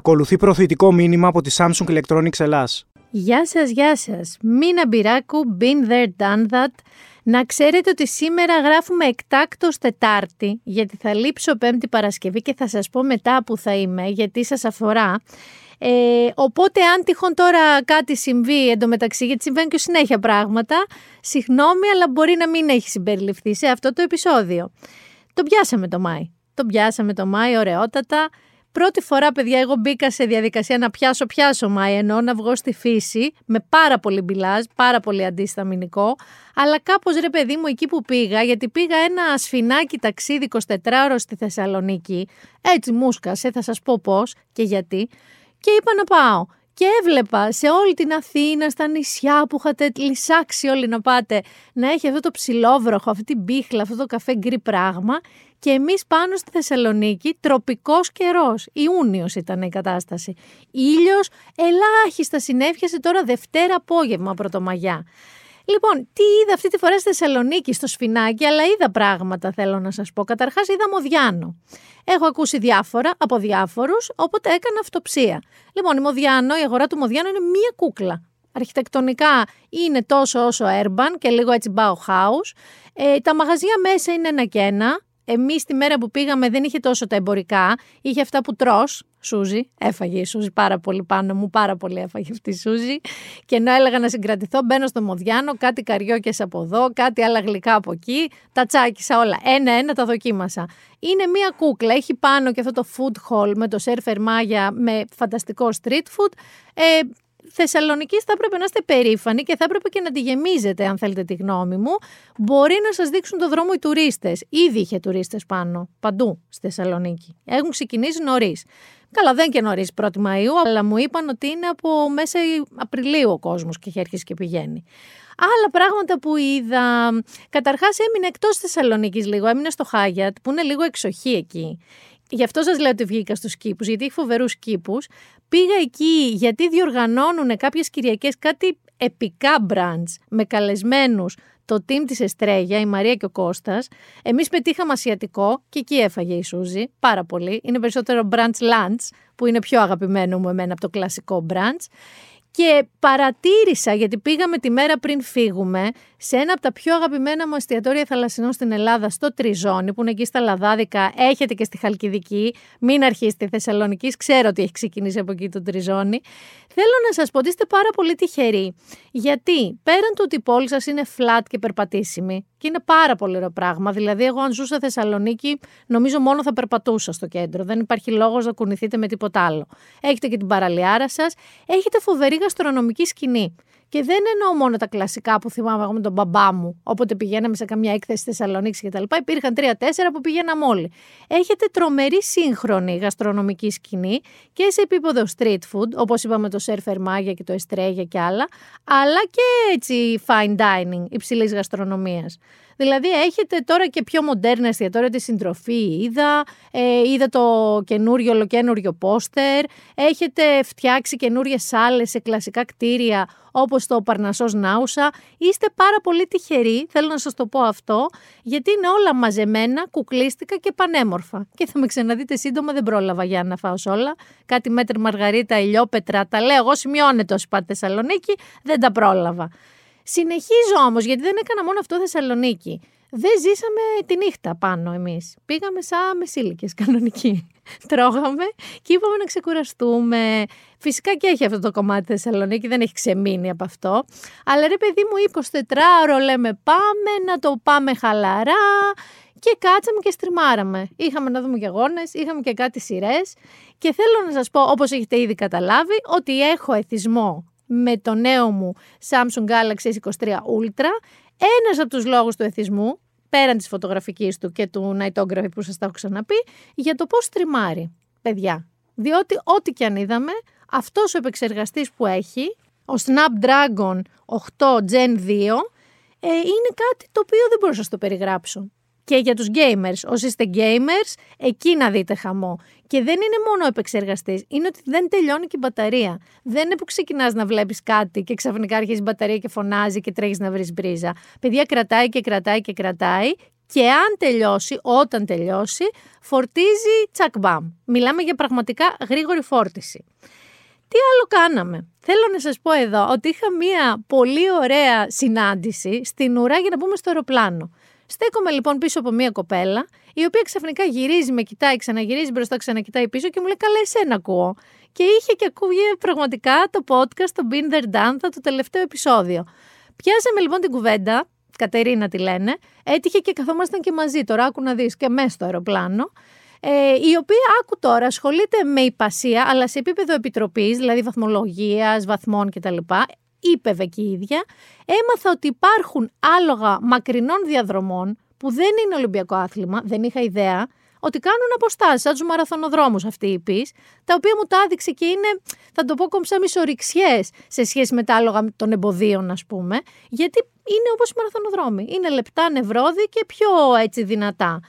Ακολουθεί προθετικό μήνυμα από τη Samsung Electronics Ελλάς. Γεια σας, γεια σας. Μίνα Μπυράκου, been there, done that. Να ξέρετε ότι σήμερα γράφουμε εκτάκτος Τετάρτη, γιατί θα λείψω Πέμπτη Παρασκευή και θα σας πω μετά που θα είμαι, γιατί σας αφορά. Ε, οπότε αν τυχόν τώρα κάτι συμβεί εντωμεταξύ, γιατί συμβαίνουν και συνέχεια πράγματα, συγγνώμη, αλλά μπορεί να μην έχει συμπεριληφθεί σε αυτό το επεισόδιο. Το πιάσαμε το Μάη. Το πιάσαμε το Μάη, ωραιότατα. Πρώτη φορά, παιδιά, εγώ μπήκα σε διαδικασία να πιάσω, πιάσω Μάη, ενώ να βγω στη φύση, με πάρα πολύ μπιλάζ, πάρα πολύ αντισταμινικό, αλλά κάπως ρε παιδί μου εκεί που πήγα, γιατί πήγα ένα σφινάκι ταξίδι 24 ώρες στη Θεσσαλονίκη, έτσι μούσκασε, θα σας πω πώς και γιατί, και είπα να πάω. Και έβλεπα σε όλη την Αθήνα, στα νησιά που είχατε λυσάξει όλοι να πάτε, να έχει αυτό το ψηλόβροχο, αυτή την πίχλα, αυτό το καφέ γκρι πράγμα. Και εμείς πάνω στη Θεσσαλονίκη, τροπικός καιρός. Ιούνιος ήταν η κατάσταση. Ήλιος, ελάχιστα συνέφιασε τώρα Δευτέρα απόγευμα πρωτομαγιά. Λοιπόν, τι είδα αυτή τη φορά στη Θεσσαλονίκη, στο Σφινάκι, αλλά είδα πράγματα θέλω να σας πω. Καταρχάς είδα Μοδιάνο. Έχω ακούσει διάφορα από διάφορους, οπότε έκανα αυτοψία. Λοιπόν, η Μοδιάνο, η αγορά του Μοδιάνο είναι μία κούκλα. Αρχιτεκτονικά είναι τόσο όσο urban και λίγο έτσι Bauhaus. Ε, τα μαγαζιά μέσα είναι ένα και ένα. Εμείς τη μέρα που πήγαμε δεν είχε τόσο τα εμπορικά. Είχε αυτά που τρώ, Σούζη. Έφαγε η Σούζη πάρα πολύ πάνω μου, πάρα πολύ έφαγε αυτή η Σούζη. Και ενώ έλεγα να συγκρατηθώ, μπαίνω στο Μοδιάνο, κάτι καριόκες από εδώ, κάτι άλλα γλυκά από εκεί. Τα τσάκισα όλα. Ένα-ένα τα δοκίμασα. Είναι μία κούκλα. Έχει πάνω και αυτό το food hall με το σερφερ μάγια με φανταστικό street food. Ε, Θεσσαλονίκη θα έπρεπε να είστε περήφανοι και θα έπρεπε και να τη γεμίζετε, αν θέλετε τη γνώμη μου. Μπορεί να σας δείξουν το δρόμο οι τουρίστες. Ήδη είχε τουρίστες πάνω, παντού στη Θεσσαλονίκη. Έχουν ξεκινήσει νωρίς. Καλά, δεν και νωρίς 1η Μαου, αλλά μου είπαν ότι είναι από μέσα Απριλίου ο κόσμος και έχει αρχίσει και πηγαίνει. Άλλα πράγματα που είδα. Καταρχάς έμεινε εκτός Θεσσαλονίκης λίγο. Έμεινε στο Χάγιατ, που είναι λίγο εξοχή εκεί. Γι' αυτό σας λέω ότι βγήκα στους κήπους, γιατί έχει φοβερούς κήπους. Πήγα εκεί γιατί διοργανώνουν κάποιες Κυριακές κάτι επικά μπραντς με καλεσμένους το team της Εστρέγια, η Μαρία και ο Κώστας. Εμείς πετύχαμε ασιατικό και εκεί έφαγε η Σούζη, πάρα πολύ. Είναι περισσότερο brunch lunch, που είναι πιο αγαπημένο μου εμένα από το κλασικό brunch. Και παρατήρησα, γιατί πήγαμε τη μέρα πριν φύγουμε, σε ένα από τα πιο αγαπημένα μου εστιατόρια θαλασσινών στην Ελλάδα, στο Τριζόνι, που είναι εκεί στα Λαδάδικα, έχετε και στη Χαλκιδική. Μην αρχίσετε Θεσσαλονίκη, ξέρω ότι έχει ξεκινήσει από εκεί το Τριζόνι. Θέλω να σας πω ότι είστε πάρα πολύ τυχεροί. Γιατί πέραν του ότι η πόλη σας είναι flat και περπατήσιμη, και είναι πάρα πολύ ωραίο πράγμα. Δηλαδή, εγώ αν ζούσα Θεσσαλονίκη, νομίζω μόνο θα περπατούσα στο κέντρο. Δεν υπάρχει λόγος να κουνηθείτε με τίποτα άλλο. Έχετε και την παραλιάρα σας, έχετε φοβερή γαστρονομική σκηνή. Και δεν εννοώ μόνο τα κλασικά που θυμάμαι εγώ με τον μπαμπά μου, όποτε πηγαίναμε σε καμιά έκθεση στη Θεσσαλονίκη κτλ. Υπήρχαν τρία-τέσσερα που πηγαίναμε όλοι. Έχετε τρομερή σύγχρονη γαστρονομική σκηνή και σε επίπεδο street food, όπως είπαμε το σερφερ μάγια και το εστρέγια και άλλα, αλλά και έτσι fine dining, υψηλής γαστρονομίας. Δηλαδή έχετε τώρα και πιο μοντέρνα εστιατόρια τη συντροφή. Είδα, ε, είδα το καινούριο, ολοκένουριο πόστερ. Έχετε φτιάξει καινούριες σάλες σε κλασικά κτίρια όπως το Παρνασό Νάουσα. Είστε πάρα πολύ τυχεροί, θέλω να σας το πω αυτό, γιατί είναι όλα μαζεμένα, κουκλίστικα και πανέμορφα. Και θα με ξαναδείτε σύντομα, δεν πρόλαβα για να φάω όλα. Κάτι μέτρη Μαργαρίτα, ηλιόπετρα, τα λέω εγώ σημειώνεται όσοι πάτε Θεσσαλονίκη, δεν τα πρόλαβα. Συνεχίζω όμως, γιατί δεν έκανα μόνο αυτό Θεσσαλονίκη. Δεν ζήσαμε τη νύχτα πάνω εμείς. Πήγαμε σαν μεσήλικες κανονικοί. Τρώγαμε και είπαμε να ξεκουραστούμε. Φυσικά και έχει αυτό το κομμάτι Θεσσαλονίκη, δεν έχει ξεμείνει από αυτό. Αλλά ρε παιδί μου, 24ωρο λέμε πάμε, να το πάμε χαλαρά. Και κάτσαμε και στριμάραμε. Είχαμε να δούμε και αγώνες, είχαμε και κάτι σειρές. Και θέλω να σας πω, όπως έχετε ήδη καταλάβει, ότι έχω εθισμό με το νέο μου Samsung Galaxy S23 Ultra. Ένας από τους λόγους του εθισμού, πέραν της φωτογραφικής του και του nightography που σας τα έχω ξαναπεί, για το πώς τριμάρει, παιδιά. Διότι ό,τι και αν είδαμε, αυτός ο επεξεργαστής που έχει, ο Snapdragon 8 Gen 2, ε, είναι κάτι το οποίο δεν μπορώ να σας το περιγράψω και για τους gamers. Όσοι είστε gamers, εκεί να δείτε χαμό. Και δεν είναι μόνο ο επεξεργαστής, είναι ότι δεν τελειώνει και η μπαταρία. Δεν είναι που ξεκινάς να βλέπεις κάτι και ξαφνικά αρχίζει η μπαταρία και φωνάζει και τρέχεις να βρεις μπρίζα. Παιδιά, κρατάει και κρατάει και κρατάει και αν τελειώσει, όταν τελειώσει, φορτίζει τσακμπάμ. Μιλάμε για πραγματικά γρήγορη φόρτιση. Τι άλλο κάναμε; Θέλω να σας πω εδώ ότι είχα μία πολύ ωραία συνάντηση στην ουρά για να μπούμε στο αεροπλάνο. Στέκομαι λοιπόν πίσω από μία κοπέλα, η οποία ξαφνικά γυρίζει, με κοιτάει, ξαναγυρίζει μπροστά, ξανακοιτάει πίσω και μου λέει: Καλά, εσένα ακούω. Και είχε και ακούγε πραγματικά το podcast, το Been There Done, το τελευταίο επεισόδιο. Πιάσαμε λοιπόν την κουβέντα, Κατερίνα τη λένε, έτυχε και καθόμασταν και μαζί. Τώρα άκου να δεις και μέσα στο αεροπλάνο. Ε, η οποία άκου τώρα ασχολείται με υπασία, αλλά σε επίπεδο επιτροπής, δηλαδή βαθμολογίας, βαθμών κτλ. Είπε και η ίδια, έμαθα ότι υπάρχουν άλογα μακρινών διαδρομών που δεν είναι Ολυμπιακό άθλημα, δεν είχα ιδέα, ότι κάνουν αποστάσεις, σαν τους μαραθωνοδρόμους αυτοί οι πει, τα οποία μου τα άδειξε και είναι, θα το πω κομψά μισορυξιές σε σχέση με τα άλογα των εμποδίων, ας πούμε, γιατί είναι όπως οι μαραθωνοδρόμοι. Είναι λεπτά νευρόδι και πιο έτσι δυνατά.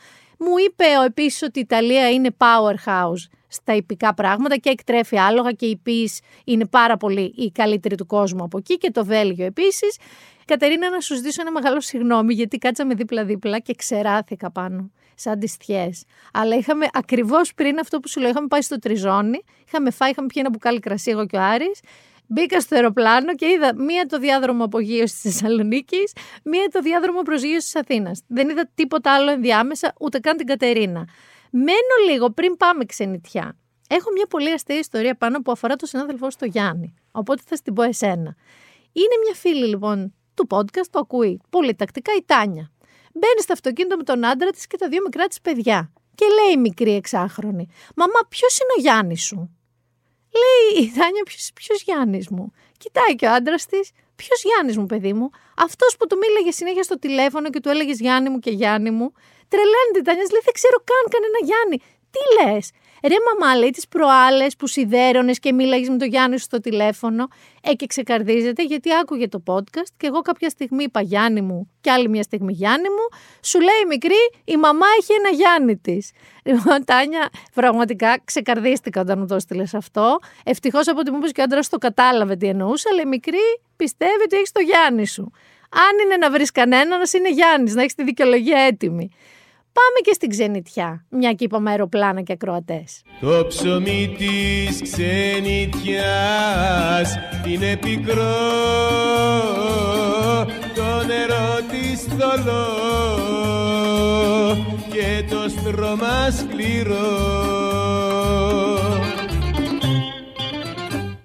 Μου είπε επίσης ότι η Ιταλία είναι powerhouse στα υπηκά πράγματα και εκτρέφει άλογα και η ποιή είναι πάρα πολύ η καλύτερη του κόσμου από εκεί και το Βέλγιο επίσης. Κατερίνα, να σου ζητήσω ένα μεγάλο συγγνώμη γιατί κάτσαμε δίπλα-δίπλα και ξεράθηκα πάνω σαν τις Αλλά είχαμε ακριβώς πριν αυτό που σου λέω, είχαμε πάει στο Τριζόνι, είχαμε φάει, είχαμε πιει ένα μπουκάλι κρασί εγώ και ο Άρης, Μπήκα στο αεροπλάνο και είδα μία το διάδρομο απογείωσης της Θεσσαλονίκης, μία το διάδρομο προσγείωσης της Αθήνας. Δεν είδα τίποτα άλλο ενδιάμεσα, ούτε καν την Κατερίνα. Μένω λίγο πριν πάμε ξενιτιά. Έχω μια πολύ αστεία ιστορία πάνω που αφορά τον συνάδελφό στο Γιάννη. Οπότε θα στην πω εσένα. Είναι μια φίλη λοιπόν του podcast, το ακούει πολύ τακτικά η Τάνια. Μπαίνει στο αυτοκίνητο με τον άντρα της και τα δύο μικρά της παιδιά. Και λέει η μικρή εξάχρονη: Μαμά, ποιος είναι ο Γιάννης σου; Λέει η Τάνια, ποιος Γιάννης μου; Κοιτάει και ο άντρας της, ποιος Γιάννης μου, παιδί μου; Αυτός που του μίλαγε συνέχεια στο τηλέφωνο και του έλεγε Γιάννη μου και Γιάννη μου. Τρελαίνεται η Τάνια, λέει: Δεν ξέρω καν κανένα Γιάννη. Τι λες, Ρε μαμά, λέει τις προάλλες που σιδέρωνες και μίλαγες με τον Γιάννη στο τηλέφωνο. Ε, και ξεκαρδίζεται γιατί άκουγε το podcast και εγώ κάποια στιγμή είπα Γιάννη μου και άλλη μια στιγμή Γιάννη μου. Σου λέει μικρή, η μαμά έχει ένα Γιάννη της. Λοιπόν, Τάνια, πραγματικά ξεκαρδίστηκα όταν μου το έστειλες αυτό. Ευτυχώς από ό,τι μου είπες και ο άντρας το κατάλαβε τι εννοούσε, αλλά η μικρή πιστεύει ότι έχεις το Γιάννη σου. Αν είναι να βρεις κανένα, να είναι Γιάννης, να έχεις τη δικαιολογία έτοιμη. Πάμε και στην ξενιτιά, μια και είπαμε αεροπλάνα και ακροατές. Το ψωμί της ξενιτιάς είναι πικρό, το νερό της θολό και το στρώμα σκληρό.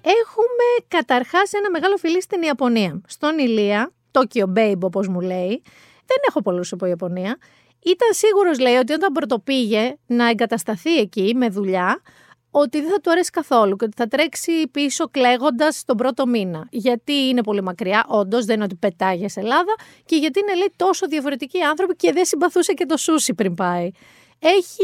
Έχουμε καταρχάς ένα μεγάλο φιλί στην Ιαπωνία. Στον Ηλία, Tokyo Babe όπως μου λέει, δεν έχω πολλούς από Ιαπωνία, ήταν σίγουρος, λέει, ότι όταν πρωτοπήγε να εγκατασταθεί εκεί με δουλειά, ότι δεν θα του αρέσει καθόλου και ότι θα τρέξει πίσω κλαίγοντας τον πρώτο μήνα. Γιατί είναι πολύ μακριά, όντως, δεν είναι ότι πετάγει σε Ελλάδα, και γιατί είναι λέει τόσο διαφορετικοί άνθρωποι και δεν συμπαθούσε και το σούσι πριν πάει. Έχει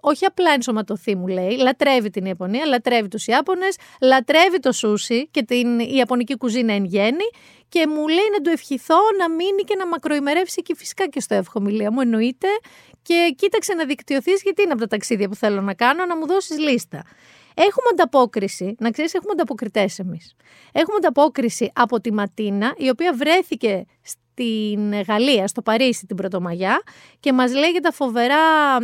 όχι απλά ενσωματωθεί, μου λέει, λατρεύει την Ιαπωνία, λατρεύει τους Ιάπωνες, λατρεύει το σούσι και την Ιαπωνική κουζίνα εν γέννη και μου λέει να του ευχηθώ να μείνει και να μακροημερεύσει και φυσικά και στο εύχομαι, μου εννοείται. Και κοίταξε να δικτυωθείς, γιατί είναι από τα ταξίδια που θέλω να κάνω, να μου δώσεις λίστα. Έχουμε ανταπόκριση, να ξέρεις, έχουμε ανταποκριτές εμείς. Έχουμε ανταπόκριση από τη Ματίνα, η οποία βρέθηκε στην Γαλλία, στο Παρίσι την Πρωτομαγιά και μας λέει για τα φοβερά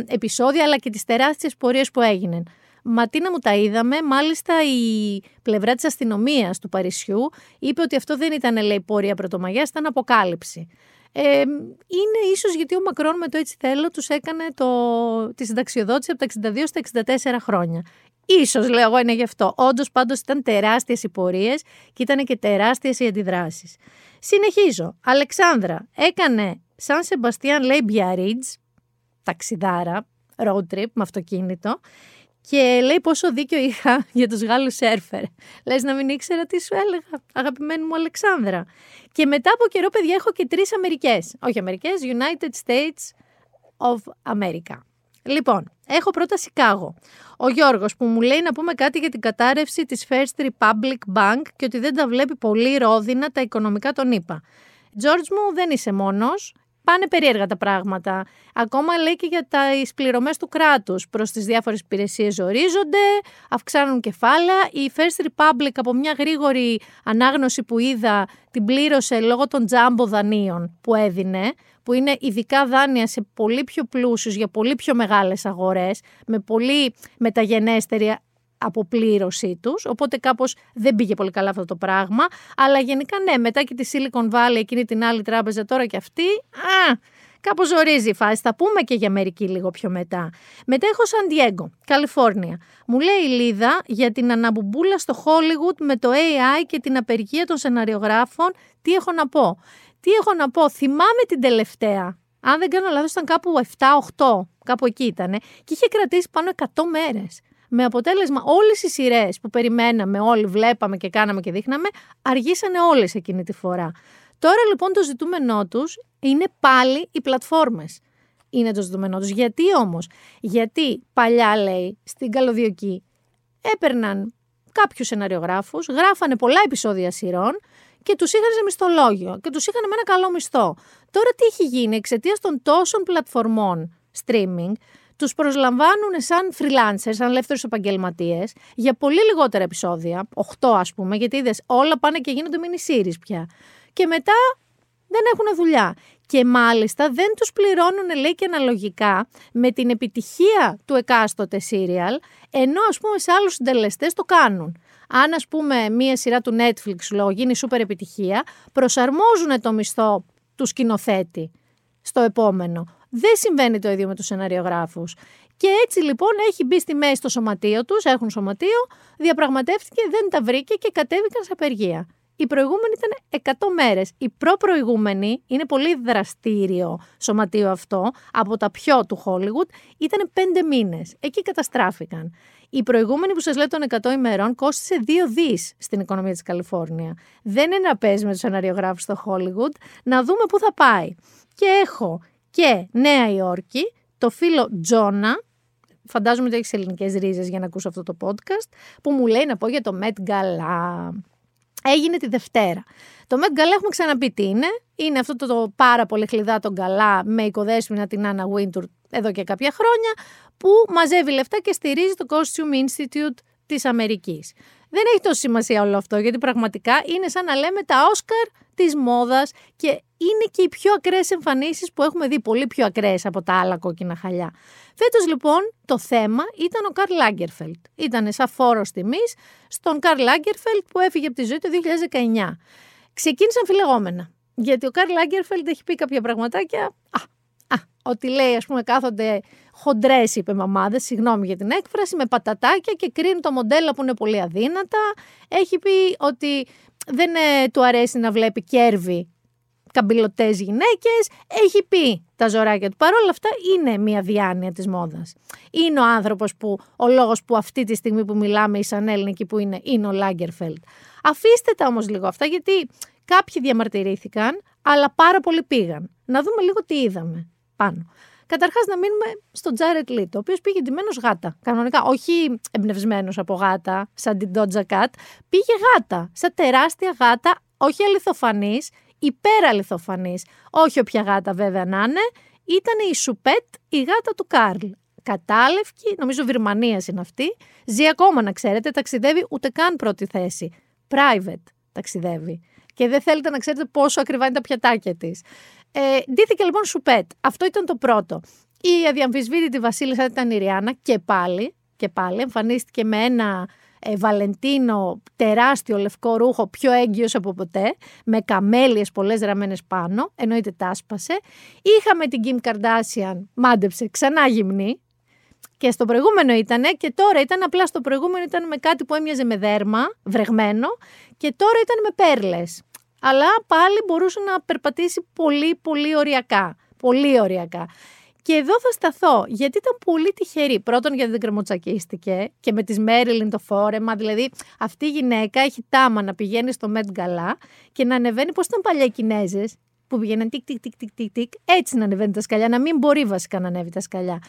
επεισόδια αλλά και τις τεράστιες πορείες που έγιναν. Ματίνα μου τα είδαμε. Μάλιστα η πλευρά της αστυνομίας του Παρισιού είπε ότι αυτό δεν ήταν λέει πορεία πρωτομαγιάς, ήταν αποκάλυψη. Ε, είναι ίσως γιατί ο Μακρόν με το έτσι θέλω τους έκανε το, τη συνταξιοδότηση από τα 62 στα 64 χρόνια. Ίσως λέω εγώ είναι γι' αυτό. Όντως πάντως ήταν τεράστιες οι πορείες και ήταν και τεράστιες οι αντιδράσεις. Συνεχίζω. Αλεξάνδρα έκανε σαν Σεμπαστιάν λέει Μπιαρίτζ, ταξιδάρα, road trip με αυτοκίνητο και λέει πόσο δίκιο είχα για τους Γάλλους σέρφερ. Λες να μην ήξερα τι σου έλεγα, αγαπημένη μου Αλεξάνδρα. Και μετά από καιρό, παιδιά, έχω και τρεις Αμερικές. Όχι Αμερικές, United States of America. Λοιπόν, έχω πρώτα Σικάγο. Ο Γιώργος που μου λέει να πούμε κάτι για την κατάρρευση της First Republic Bank και ότι δεν τα βλέπει πολύ ρόδινα τα οικονομικά των ΗΠΑ. George μου δεν είσαι μόνος. Πάνε περίεργα τα πράγματα. Ακόμα λέει και για τα πληρωμές του κράτους προς τις διάφορες υπηρεσίες ορίζονται, αυξάνουν κεφάλαια. Η First Republic από μια γρήγορη ανάγνωση που είδα την πλήρωσε λόγω των τζάμπο δανείων που έδινε, που είναι ειδικά δάνεια σε πολύ πιο πλούσιους για πολύ πιο μεγάλες αγορές, με πολύ μεταγενέστερη αποπλήρωσή τους, οπότε κάπως δεν πήγε πολύ καλά αυτό το πράγμα, αλλά γενικά ναι, μετά και τη Silicon Valley, εκείνη την άλλη τράπεζα τώρα και αυτή, α, κάπως ζορίζει η φάση, θα πούμε και για Αμερική λίγο πιο μετά. Μετά έχω Σαν Diego, Καλιφόρνια. Μου λέει η Λίδα για την αναμπουμπούλα στο Hollywood με το AI και την απεργία των σεναριογράφων, τι έχω να πω. Τι έχω να πω, θυμάμαι την τελευταία, αν δεν κάνω λάθος ήταν κάπου 7-8, κάπου εκεί ήταν, και είχε κρατήσει πάνω 100 μέρες με αποτέλεσμα όλες οι σειρές που περιμέναμε, όλοι βλέπαμε και κάναμε και δείχναμε, αργήσανε όλες εκείνη τη φορά. Τώρα λοιπόν το ζητούμενό τους είναι πάλι οι πλατφόρμες. Είναι το ζητούμενό τους. Γιατί όμως, γιατί παλιά λέει στην καλωδιοκή έπαιρναν κάποιους σεναριογράφους, γράφανε πολλά επεισόδια σειρών και τους είχαν σε μισθολόγιο και τους είχαν με ένα καλό μισθό. Τώρα τι έχει γίνει εξαιτίας των τόσων πλατφορμών streaming, τους προσλαμβάνουν σαν freelancers, σαν ελεύθερους επαγγελματίες, για πολύ λιγότερα επεισόδια, 8 ας πούμε, γιατί είδες όλα πάνε και γίνονται mini series πια. Και μετά δεν έχουν δουλειά. Και μάλιστα δεν τους πληρώνουν, λέει και αναλογικά, με την επιτυχία του εκάστοτε serial, ενώ ας πούμε σε άλλους συντελεστές το κάνουν. Αν ας πούμε μία σειρά του Netflix λόγω γίνει σούπερ επιτυχία, προσαρμόζουν το μισθό του σκηνοθέτη στο επόμενο. Δεν συμβαίνει το ίδιο με τους σεναριογράφους. Και έτσι λοιπόν έχει μπει στη μέση το σωματείο τους, έχουν σωματείο, διαπραγματεύτηκε, δεν τα βρήκε και κατέβηκαν σε απεργία. Η προηγούμενη ήταν 100 μέρες. Η προ-προηγούμενη, είναι πολύ δραστήριο σωματείο αυτό, από τα πιο του Hollywood, ήταν 5 μήνες. Εκεί καταστράφηκαν. Η προηγούμενη που σας λέω των 100 ημερών κόστησε 2 δις στην οικονομία της Καλιφόρνια. Δεν είναι να παίζει με τους σεναριογράφους στο Hollywood, να δούμε πού θα πάει. Και έχω και Νέα Υόρκη, το φίλο Τζόνα, φαντάζομαι ότι έχεις ελληνικές ρίζες για να ακούσω αυτό το podcast, που μου λέει να πω για το Met Gala. Έγινε τη Δευτέρα. Το Met Gala έχουμε ξαναπεί τι είναι. Είναι αυτό το, το πάρα πολύ τον γκαλά με οικοδέσποινα την Anna Wintour εδώ και κάποια χρόνια, που μαζεύει λεφτά και στηρίζει το Costume Institute της Αμερικής. Δεν έχει τόσο σημασία όλο αυτό, γιατί πραγματικά είναι σαν να λέμε τα Όσκαρ της μόδας και είναι και οι πιο ακραίες εμφανίσεις που έχουμε δει, πολύ πιο ακραίες από τα άλλα κόκκινα χαλιά. Φέτος λοιπόν το θέμα ήταν ο Καρλ Λάγκερφελτ. Ήταν σαν φόρος τιμής στον Καρλ Λάγκερφελτ που έφυγε από τη ζωή το 2019. Ξεκίνησαν φιλεγόμενα. Γιατί ο Καρλ Λάγκερφελτ έχει πει κάποια πραγματάκια. Α, α, ότι λέει, ας πούμε, κάθονται χοντρές, είπε μαμάδε, συγγνώμη για την έκφραση, με πατατάκια και κρίνουν το μοντέλο που είναι πολύ αδύνατα. Έχει πει ότι δεν ε, του αρέσει να βλέπει κέρβη καμπυλωτές γυναίκες. Έχει πει τα ζωράκια του. Παρ' όλα αυτά είναι μια διάνοια της μόδας. Είναι ο άνθρωπος που, ο λόγος που αυτή τη στιγμή που μιλάμε, η Σανέλ εκεί που είναι, είναι ο Λάγκερφελτ. Αφήστε τα όμως λίγο αυτά, γιατί κάποιοι διαμαρτυρήθηκαν, αλλά πάρα πολλοί πήγαν. Να δούμε λίγο τι είδαμε πάνω. Καταρχάς, να μείνουμε στον Τζάρετ Λέτο, ο οποίος πήγε ντυμένος γάτα. Κανονικά, όχι εμπνευσμένος από γάτα, σαν την Ντότζα Κατ. Πήγε γάτα, σαν τεράστια γάτα, όχι αληθοφανής, υπεραληθοφανής. Όχι όποια γάτα βέβαια να είναι. Ήταν η Σουπέτ, η γάτα του Κάρλ. Κατάλευκη, νομίζω Βιρμανίας είναι αυτή. Ζει ακόμα να ξέρετε, ταξιδεύει ούτε καν πρώτη θέση. Private ταξιδεύει. Και δεν θέλετε να ξέρετε πόσο ακριβά είναι τα πιατάκια της. Ε, ντύθηκε λοιπόν Σουπέτ. Αυτό ήταν το πρώτο. Η αδιαμφισβήτητη βασίλισσα ήταν η Ριάννα και πάλι, και πάλι εμφανίστηκε με ένα ε, Βαλεντίνο τεράστιο λευκό ρούχο πιο έγκυος από ποτέ με καμέλιες πολλές ραμμένες πάνω εννοείται τάσπασε είχαμε την Kim Kardashian μάντεψε ξανά γυμνή και στο προηγούμενο ήταν και τώρα ήταν απλά στο προηγούμενο ήταν με κάτι που έμοιαζε με δέρμα βρεγμένο και τώρα ήταν με πέρλες αλλά πάλι μπορούσε να περπατήσει πολύ πολύ οριακά. Πολύ οριακά. Και εδώ θα σταθώ, γιατί ήταν πολύ τυχερή. Πρώτον, γιατί δεν κρεμοτσακίστηκε και με τη Μέριλιν το φόρεμα. Δηλαδή, αυτή η γυναίκα έχει τάμα να πηγαίνει στο Met Gala και να ανεβαίνει πώς ήταν παλιά οι Κινέζες, που πηγαίνουν τικ, τικ, τικ, τικ, τικ, τικ, έτσι να ανεβαίνει τα σκαλιά, να μην μπορεί βασικά να ανέβει τα σκαλιά.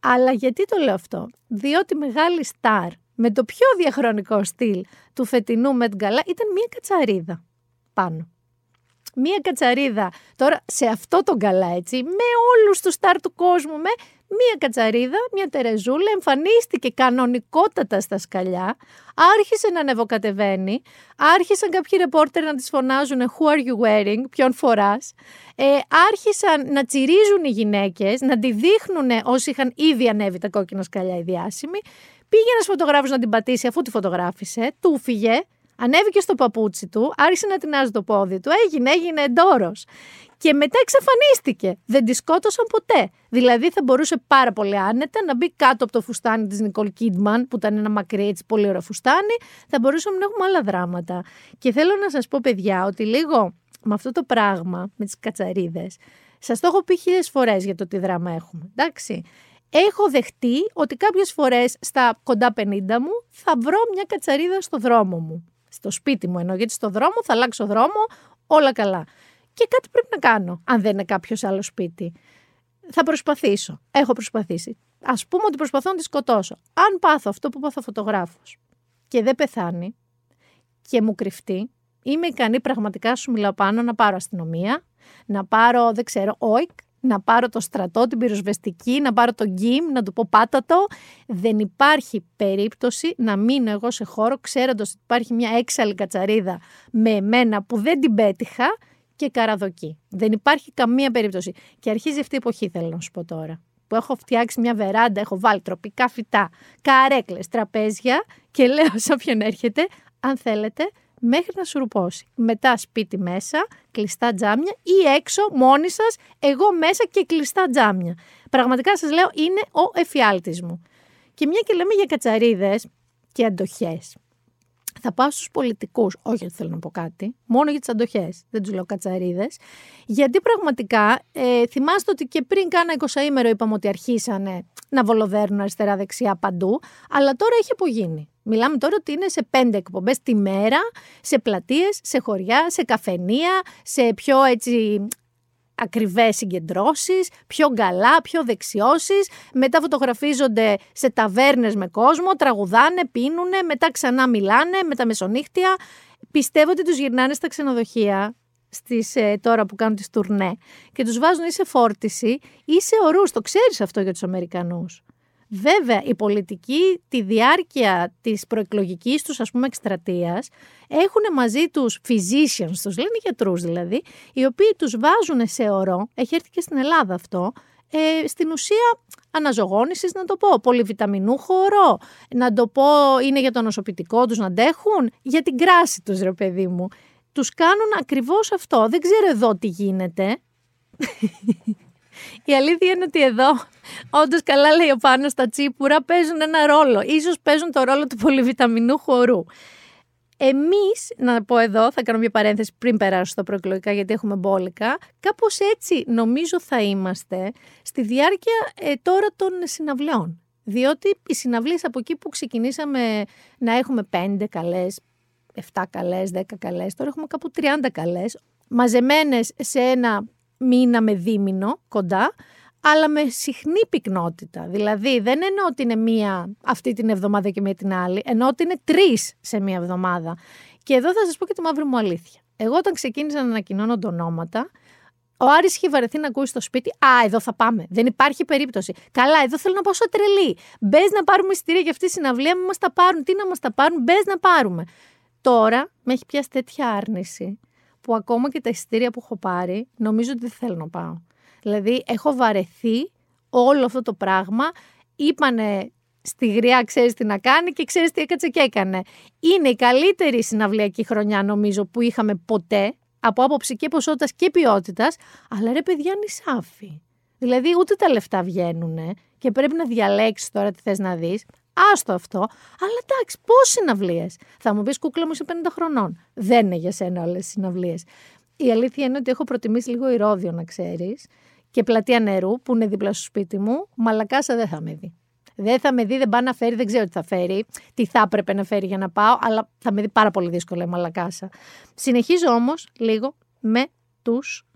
Αλλά γιατί το λέω αυτό, Διότι μεγάλη στάρ με το πιο διαχρονικό στυλ του φετινού Met Gala ήταν μια κατσαρίδα πάνω. μία κατσαρίδα. Τώρα σε αυτό τον καλά έτσι, με όλους τους στάρ του κόσμου, με μία κατσαρίδα, μία τερεζούλα, εμφανίστηκε κανονικότατα στα σκαλιά, άρχισε να ανεβοκατεβαίνει, άρχισαν κάποιοι ρεπόρτερ να τις φωνάζουν «Who are you wearing», ποιον φοράς, ε, άρχισαν να τσιρίζουν οι γυναίκες, να τη δείχνουν όσοι είχαν ήδη ανέβει τα κόκκινα σκαλιά οι διάσημοι, πήγε ένας φωτογράφος να την πατήσει αφού τη φωτογράφησε, του φύγε, Ανέβηκε στο παπούτσι του, άρχισε να τεινάζει το πόδι του, έγινε, έγινε εντόρο. Και μετά εξαφανίστηκε. Δεν τη σκότωσαν ποτέ. Δηλαδή θα μπορούσε πάρα πολύ άνετα να μπει κάτω από το φουστάνι της Νικολ Κίντμαν, που ήταν ένα μακρύ έτσι πολύ ωραίο φουστάνι. Θα μπορούσαμε να έχουμε άλλα δράματα. Και θέλω να σας πω, παιδιά, ότι λίγο με αυτό το πράγμα, με τις κατσαρίδες, σας το έχω πει χίλιες φορές για το τι δράμα έχουμε. Εντάξει. Έχω δεχτεί ότι κάποιες φορές στα κοντά 50 μου θα βρω μια κατσαρίδα στο δρόμο μου στο σπίτι μου εννοώ, γιατί στο δρόμο θα αλλάξω δρόμο, όλα καλά. Και κάτι πρέπει να κάνω, αν δεν είναι κάποιος άλλο σπίτι. Θα προσπαθήσω. Έχω προσπαθήσει. Α πούμε ότι προσπαθώ να τη σκοτώσω. Αν πάθω αυτό που πάθω φωτογράφος και δεν πεθάνει και μου κρυφτεί, είμαι ικανή πραγματικά σου μιλάω πάνω να πάρω αστυνομία, να πάρω, δεν ξέρω, όικ, να πάρω το στρατό, την πυροσβεστική, να πάρω το γκίμ, να του πω πάτα το. Δεν υπάρχει περίπτωση να μείνω εγώ σε χώρο ξέροντας ότι υπάρχει μια έξαλλη κατσαρίδα με εμένα που δεν την πέτυχα και καραδοκή. Δεν υπάρχει καμία περίπτωση. Και αρχίζει αυτή η εποχή θέλω να σου πω τώρα. Που έχω φτιάξει μια βεράντα, έχω βάλει τροπικά φυτά, καρέκλες, τραπέζια και λέω σε όποιον έρχεται, αν θέλετε, μέχρι να σουρουπώσει. Μετά σπίτι μέσα, κλειστά τζάμια ή έξω μόνοι σας, εγώ μέσα και κλειστά τζάμια. Πραγματικά σας λέω είναι ο εφιάλτης μου. Και μια και λέμε για κατσαρίδες και αντοχές. Θα πάω στους πολιτικούς, όχι γιατί θέλω να πω κάτι, μόνο για τις αντοχές. Δεν τους λέω κατσαρίδες. Γιατί πραγματικά ε, θυμάστε ότι και πριν κάνα 20 ημέρο είπαμε ότι αρχίσανε να βολοδέρνουν αριστερά-δεξιά παντού, αλλά τώρα έχει απογίνει. Μιλάμε τώρα ότι είναι σε πέντε εκπομπές τη μέρα, σε πλατείες, σε χωριά, σε καφενεία, σε πιο έτσι ακριβές συγκεντρώσεις, πιο γκαλά, πιο δεξιώσεις, μετά φωτογραφίζονται σε ταβέρνες με κόσμο, τραγουδάνε, πίνουνε, μετά ξανά μιλάνε με τα μεσονύχτια. Πιστεύω ότι τους γυρνάνε στα ξενοδοχεία στις, ε, τώρα που κάνουν τις τουρνέ και τους βάζουν ή σε φόρτιση ή σε ορούς. Το ξέρεις αυτό για τους Αμερικανούς. Βέβαια, οι πολιτικοί τη διάρκεια της προεκλογικής τους ας πούμε εκστρατείας έχουν μαζί τους physicians, τους λένε γιατρούς δηλαδή, οι οποίοι τους βάζουν σε ορό, έχει έρθει και στην Ελλάδα αυτό, ε, στην ουσία αναζωγόνησης να το πω, πολυβιταμινούχο ορό, να το πω είναι για το νοσοποιητικό τους να αντέχουν, για την κράση τους ρε παιδί μου. Τους κάνουν ακριβώς αυτό, δεν ξέρω εδώ τι γίνεται. Η αλήθεια είναι ότι εδώ, όντως καλά λέει ο πάνω στα τσίπουρα, παίζουν ένα ρόλο. Ίσως παίζουν το ρόλο του πολυβιταμινού χορού. Εμείς, να πω εδώ, θα κάνω μια παρένθεση πριν περάσω στα προεκλογικά, γιατί έχουμε μπόλικα. Κάπως έτσι νομίζω θα είμαστε στη διάρκεια ε, τώρα των συναυλιών. Διότι οι συναυλίες από εκεί που ξεκινήσαμε να έχουμε πέντε καλές, 7 καλές, 10 καλές, τώρα έχουμε κάπου 30 καλές, μαζεμένες σε ένα μήνα με δίμηνο κοντά, αλλά με συχνή πυκνότητα. Δηλαδή δεν εννοώ ότι είναι μία αυτή την εβδομάδα και μία την άλλη, εννοώ ότι είναι τρεις σε μία εβδομάδα. Και εδώ θα σας πω και τη μαύρη μου αλήθεια. Εγώ όταν ξεκίνησα να ανακοινώνω τα ονόματα, ο Άρης είχε βαρεθεί να ακούσει στο σπίτι. Α, εδώ θα πάμε. Δεν υπάρχει περίπτωση. Καλά, εδώ θέλω να πάω σε τρελή. Μπες να πάρουμε εισιτήρια για αυτή τη συναυλία, μην μας τα πάρουν. Τι να μας τα πάρουν, μπες να πάρουμε. Τώρα με έχει πιάσει τέτοια άρνηση που ακόμα και τα εισιτήρια που έχω πάρει, νομίζω ότι δεν θέλω να πάω. Δηλαδή, έχω βαρεθεί όλο αυτό το πράγμα. Είπανε στη γριά, ξέρεις τι να κάνει και ξέρεις τι έκατσε και έκανε. Είναι η καλύτερη συναυλιακή χρονιά, νομίζω, που είχαμε ποτέ, από άποψη και ποσότητας και ποιότητας, αλλά ρε παιδιά, νησάφι. Δηλαδή, ούτε τα λεφτά βγαίνουν και πρέπει να διαλέξεις τώρα τι θες να δεις. Άστο αυτό. Αλλά εντάξει, πώς συναυλίες; Θα μου πεις κούκλα μου είσαι 50 χρονών. Δεν είναι για σένα όλες οι συναυλίες. Η αλήθεια είναι ότι έχω προτιμήσει λίγο ηρόδιο, να ξέρεις, και πλατεία νερού που είναι δίπλα στο σπίτι μου. Μαλακάσα δεν θα με δει. Δεν θα με δει, δεν πάει να φέρει, δεν ξέρω τι θα φέρει, τι θα έπρεπε να φέρει για να πάω, αλλά θα με δει πάρα πολύ δύσκολα η μαλακάσα. Συνεχίζω όμως λίγο με τους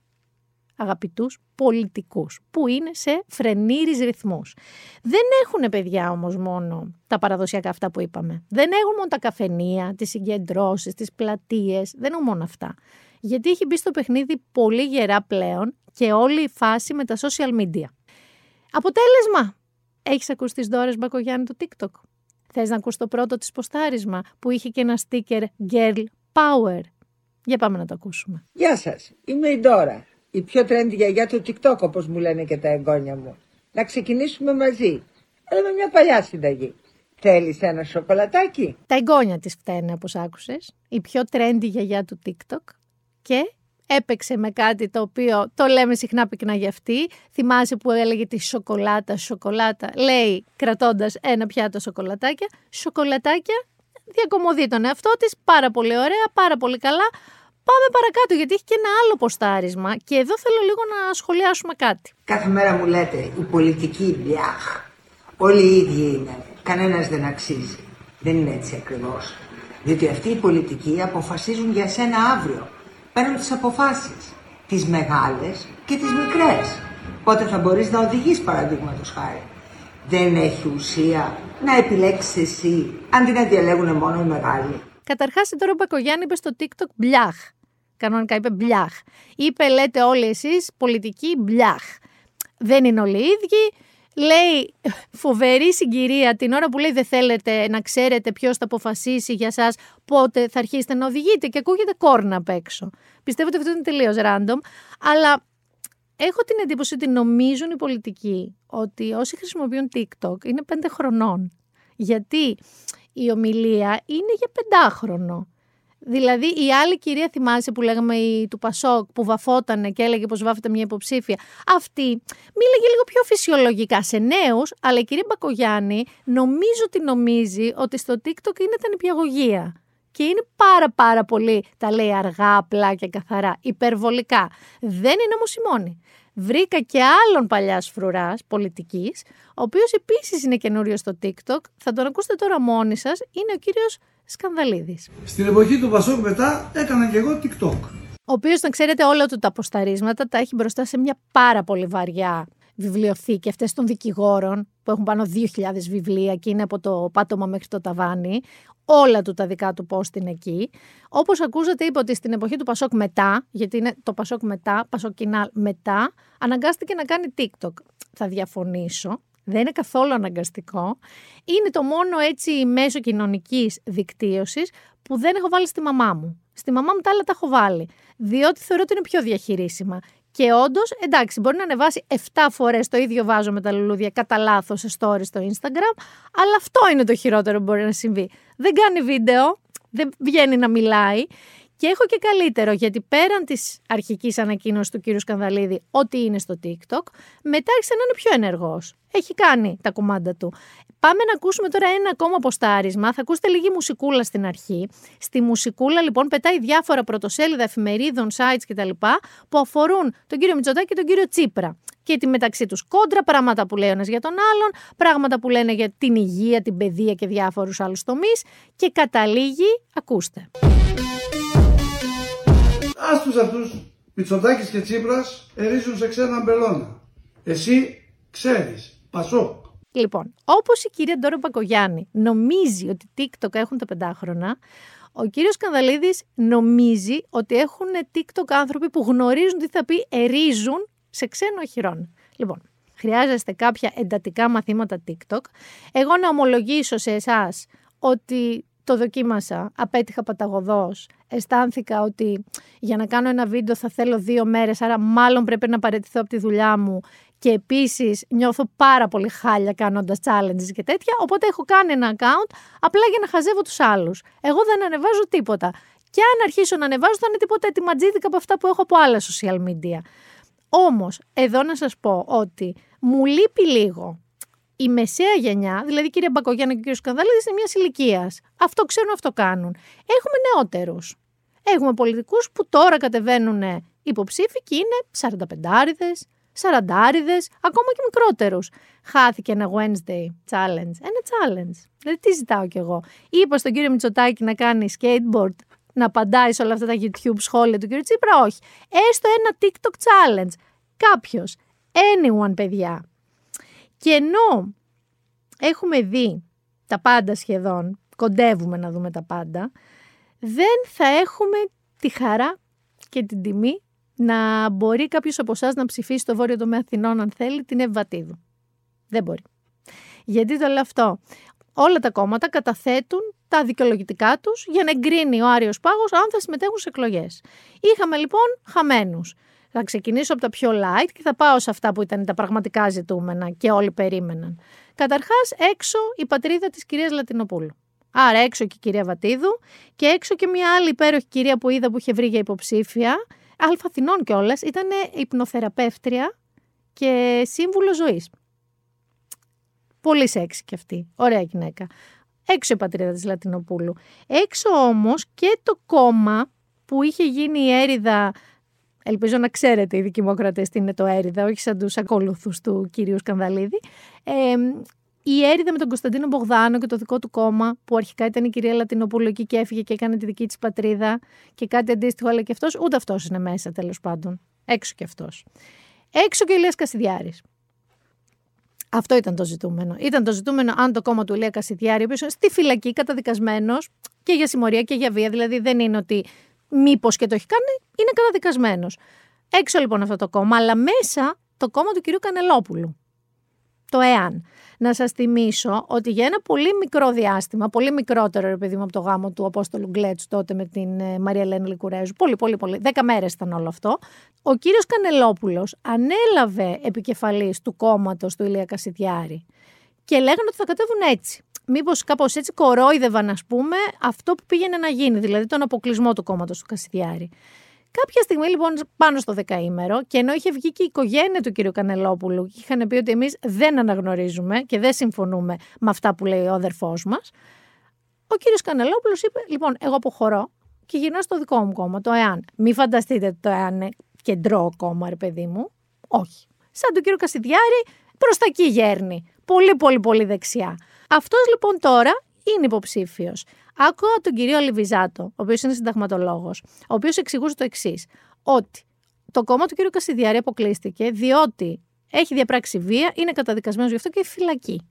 αγαπητούς πολιτικούς, που είναι σε φρενήρις ρυθμούς. Δεν έχουν παιδιά όμως μόνο τα παραδοσιακά αυτά που είπαμε. Δεν έχουν μόνο τα καφενεία, τις συγκεντρώσεις, τις πλατείες, δεν έχουν μόνο αυτά. Γιατί έχει μπει στο παιχνίδι πολύ γερά πλέον και όλη η φάση με τα social media. Αποτέλεσμα, έχεις ακούσει τις δώρες Μπακογιάννη του TikTok; Θες να ακούσει το πρώτο της ποστάρισμα που είχε και ένα sticker Girl Power. Για πάμε να το ακούσουμε. Γεια σας, είμαι η Ντόρα, η πιο τρέντη γιαγιά του TikTok όπως μου λένε και τα εγγόνια μου. Να ξεκινήσουμε μαζί, αλλά με μια παλιά συνταγή. Θέλεις ένα σοκολατάκι; Τα εγγόνια της φταίνε όπως άκουσες. Η πιο trendy γιαγιά του TikTok. Και έπαιξε με κάτι το οποίο το λέμε συχνά πυκνά για αυτή. Θυμάσαι που έλεγε τη σοκολάτα, σοκολάτα. Λέει κρατώντας ένα πιάτο σοκολατάκια. Σοκολατάκια διακομωδεί τον εαυτό της. Πάρα πολύ ωραία, πάρα πολύ καλά. Πάμε παρακάτω γιατί έχει και ένα άλλο ποστάρισμα και εδώ θέλω λίγο να σχολιάσουμε κάτι. Κάθε μέρα μου λέτε η πολιτική μπιάχ. Όλοι οι ίδιοι είναι. Κανένας δεν αξίζει. Δεν είναι έτσι ακριβώς. Διότι αυτοί οι πολιτικοί αποφασίζουν για σένα αύριο. Παίρνουν τις αποφάσεις. Τις μεγάλες και τις μικρές. Πότε θα μπορείς να οδηγείς παραδείγματος χάρη. Δεν έχει ουσία να επιλέξεις εσύ αντί να διαλέγουν μόνο οι μεγάλοι. Καταρχάς, η τώρα Μπακογιάννη είπε στο TikTok μπλιάχ. Κανονικά είπε μπλιάχ. Είπε, λέτε όλοι εσείς, πολιτική μπλιάχ. Δεν είναι όλοι οι ίδιοι. Λέει φοβερή συγκυρία την ώρα που λέει δεν θέλετε να ξέρετε ποιος θα αποφασίσει για σας πότε θα αρχίσετε να οδηγείτε και ακούγεται κόρνα απ' έξω. Πιστεύω ότι αυτό είναι τελείως random, αλλά έχω την εντύπωση ότι νομίζουν οι πολιτικοί ότι όσοι χρησιμοποιούν TikTok είναι πέντε χρονών. Γιατί η ομιλία είναι για πεντάχρονο. Δηλαδή η άλλη κυρία θυμάσαι που λέγαμε η, του Πασόκ που βαφότανε και έλεγε πως βάφεται μια υποψήφια. Αυτή μίλαγε λίγο πιο φυσιολογικά σε νέους, αλλά η κυρία Μπακογιάννη νομίζω ότι νομίζει ότι στο TikTok είναι τα νηπιαγωγία. Και είναι πάρα πάρα πολύ, τα λέει αργά, απλά και καθαρά, υπερβολικά. Δεν είναι όμως η μόνη. Βρήκα και άλλον παλιάς φρουράς πολιτικής, ο οποίος επίσης είναι καινούριος στο TikTok. Θα τον ακούσετε τώρα μόνοι σας. Είναι ο κύριος Σκανδαλίδης. Στην εποχή του Πασόκ μετά έκανα και εγώ TikTok. Ο οποίος, να ξέρετε, όλα του τα αποσταρίσματα τα έχει μπροστά σε μια πάρα πολύ βαριά βιβλιοθήκη, αυτές των δικηγόρων, που έχουν πάνω 2.000 βιβλία και είναι από το πάτωμα μέχρι το ταβάνι. Όλα του τα δικά του post είναι εκεί. Όπως ακούσατε, είπε ότι στην εποχή του Πασόκ μετά, γιατί είναι το Πασόκ μετά, Πασοκινάλ μετά, αναγκάστηκε να κάνει TikTok. Θα διαφωνήσω. Δεν είναι καθόλου αναγκαστικό. Είναι το μόνο έτσι μέσο κοινωνικής δικτύωσης που δεν έχω βάλει στη μαμά μου. Στη μαμά μου τα άλλα τα έχω βάλει. Διότι θεωρώ ότι είναι πιο διαχειρίσιμα. Και όντως, εντάξει, μπορεί να ανεβάσει 7 φορές το ίδιο βάζο με τα λουλούδια κατά λάθος σε story στο Instagram, αλλά αυτό είναι το χειρότερο που μπορεί να συμβεί. Δεν κάνει βίντεο, δεν βγαίνει να μιλάει. Και έχω και καλύτερο, γιατί πέραν της αρχικής ανακοίνωσης του κύριου Σκανδαλίδη ότι είναι στο TikTok, μετά άρχισε να είναι πιο ενεργός. Έχει κάνει τα κουμάντα του. Πάμε να ακούσουμε τώρα ένα ακόμα ποστάρισμα. Θα ακούσετε λίγη μουσικούλα στην αρχή. Στη μουσικούλα λοιπόν πετάει διάφορα πρωτοσέλιδα εφημερίδων, sites κτλ. που αφορούν τον κύριο Μητσοτάκη και τον κύριο Τσίπρα. Και τη μεταξύ τους κόντρα, πράγματα που λέει ο για τον άλλον, πράγματα που λένε για την υγεία, την παιδεία και διάφορους άλλους τομείς. Και καταλήγει, ακούστε. Άστους αυτούς, Μητσοτάκης και Τσίπρας ερίζουν σε ξένα μπελώνα. Εσύ ξέρεις, Πασό. Λοιπόν, όπως η κυρία Ντόρα Μπακογιάννη νομίζει ότι TikTok έχουν τα πεντάχρονα, ο κύριος Κανδαλίδης νομίζει ότι έχουν TikTok άνθρωποι που γνωρίζουν τι θα πει ερίζουν σε ξένο χειρόν. Λοιπόν, χρειάζεστε κάποια εντατικά μαθήματα TikTok. Εγώ να ομολογήσω σε εσάς ότι το δοκίμασα, απέτυχα παταγωδός, αισθάνθηκα ότι για να κάνω ένα βίντεο θα θέλω δύο μέρες, άρα μάλλον πρέπει να παραιτηθώ από τη δουλειά μου και επίσης νιώθω πάρα πολύ χάλια κάνοντας challenges και τέτοια, οπότε έχω κάνει ένα account απλά για να χαζεύω τους άλλους. Εγώ δεν ανεβάζω τίποτα. Και αν αρχίσω να ανεβάζω θα είναι τίποτα ετοιματζίδικα από αυτά που έχω από άλλα social media. Όμως, εδώ να σας πω ότι μου λείπει λίγο η μεσαία γενιά, δηλαδή η κυρία Μπακογιάννη και ο κύριος Σκανδαλίδη, είναι μιας ηλικίας. Αυτό ξέρουν, αυτό κάνουν. Έχουμε νεότερους. Έχουμε πολιτικούς που τώρα κατεβαίνουν υποψήφοι και είναι 45άριδε, 40άριδε, ακόμα και μικρότερους. Χάθηκε ένα Wednesday challenge. Ένα challenge. Δηλαδή, τι ζητάω κι εγώ; Είπα στον κύριο Μητσοτάκη να κάνει skateboard, να απαντάει σε όλα αυτά τα YouTube σχόλια του κύριου Τσίπρα; Όχι. Έστω ένα TikTok challenge. Κάποιος. Anyone, παιδιά. Και ενώ έχουμε δει τα πάντα σχεδόν, κοντεύουμε να δούμε τα πάντα, δεν θα έχουμε τη χαρά και την τιμή να μπορεί κάποιος από εσάς να ψηφίσει το βόρειο τομέα Αθηνών, αν θέλει, την Ευβατίδου. Δεν μπορεί. Γιατί το λέω αυτό. Όλα τα κόμματα καταθέτουν τα δικαιολογητικά τους για να εγκρίνει ο Άριος Πάγος αν θα συμμετέχουν σε εκλογές. Είχαμε λοιπόν χαμένους. Θα ξεκινήσω από τα πιο light και θα πάω σε αυτά που ήταν τα πραγματικά ζητούμενα και όλοι περίμεναν. Καταρχάς, έξω η πατρίδα της κυρίας Λατινοπούλου. Άρα έξω και η κυρία Βατίδου και έξω και μια άλλη υπέροχη κυρία που είδα που είχε βρει για υποψήφια, Αλφαθινών κιόλας, ήταν υπνοθεραπεύτρια και σύμβουλο ζωής. Πολύ σεξι κι αυτή. Ωραία γυναίκα. Έξω η πατρίδα της Λατινοπούλου. Έξω όμως και το κόμμα που είχε γίνει η έρηδα Ελπίζω να ξέρετε οι δικημοκρατέ τι είναι το έρηδα, όχι σαν τους ακόλουθου του κυρίου Σκανδαλίδη. Ε, η έρηδα με τον Κωνσταντίνο Μπογδάνο και το δικό του κόμμα, που αρχικά ήταν η κυρία Λατινοπούλου εκεί και έφυγε και έκανε τη δική της πατρίδα και κάτι αντίστοιχο, αλλά και αυτός, ούτε αυτός είναι μέσα τέλος πάντων. Έξω κι αυτός. Έξω και ο Ηλίας Κασιδιάρης. Αυτό ήταν το ζητούμενο. Ήταν το ζητούμενο αν το κόμμα του Ηλία Κασιδιάρη, ο οποίος είναι στη φυλακή καταδικασμένος και για συμμορία και για βία. Δηλαδή δεν είναι ότι μήπως και το έχει κάνει, είναι καταδικασμένος. Έξω λοιπόν αυτό το κόμμα, αλλά μέσα το κόμμα του κυρίου Κανελόπουλου. Το ΕΑΝ. Να σας θυμίσω ότι για ένα πολύ μικρό διάστημα, πολύ μικρότερο ρε παιδί μου από το γάμο του Απόστολου Γκλέτσου τότε με την ε, Μαρία Ελένη Λικουρέζου, πολύ πολύ πολύ, δέκα μέρες ήταν όλο αυτό, ο κύριος Κανελόπουλος ανέλαβε επικεφαλής του κόμματος του Ηλία Κασιδιάρη και λέγανε ότι θα κατέβουν έτσι. Μήπως κάπως έτσι κορόιδευαν, ας πούμε, αυτό που πήγαινε να γίνει, δηλαδή τον αποκλεισμό του κόμματος του Κασιδιάρη. Κάποια στιγμή λοιπόν πάνω στο δεκαήμερο και ενώ είχε βγει και η οικογένεια του κ. Κανελόπουλου και είχαν πει ότι εμείς δεν αναγνωρίζουμε και δεν συμφωνούμε με αυτά που λέει ο αδερφός μας, ο κ. Κανελόπουλος είπε λοιπόν εγώ αποχωρώ και γυρνάω στο δικό μου κόμμα, το ΕΑΝ. Μην φανταστείτε ότι το ΕΑΝ είναι κεντρό κόμμα ρε παιδί μου. Όχι. Σαν τον κύριο Κασιδιάρη προς τα εκεί γέρνει. Πολύ πολύ πολύ δεξιά. Αυτός λοιπόν τώρα είναι υποψήφιος. Άκουγα τον κύριο Λιβιζάτο, ο οποίος είναι συνταγματολόγος, ο οποίος εξηγούσε το εξής, ότι το κόμμα του κύριου Κασιδιάρη αποκλείστηκε διότι έχει διαπράξει βία, είναι καταδικασμένος γι' αυτό και φυλακή.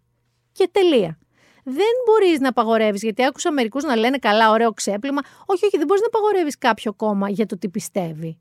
Και τελεία. Δεν μπορείς να απαγορεύεις, γιατί άκουσα μερικούς να λένε καλά, ωραίο ξέπλυμα. Όχι, όχι, δεν μπορείς να απαγορεύεις κάποιο κόμμα για το τι πιστεύει.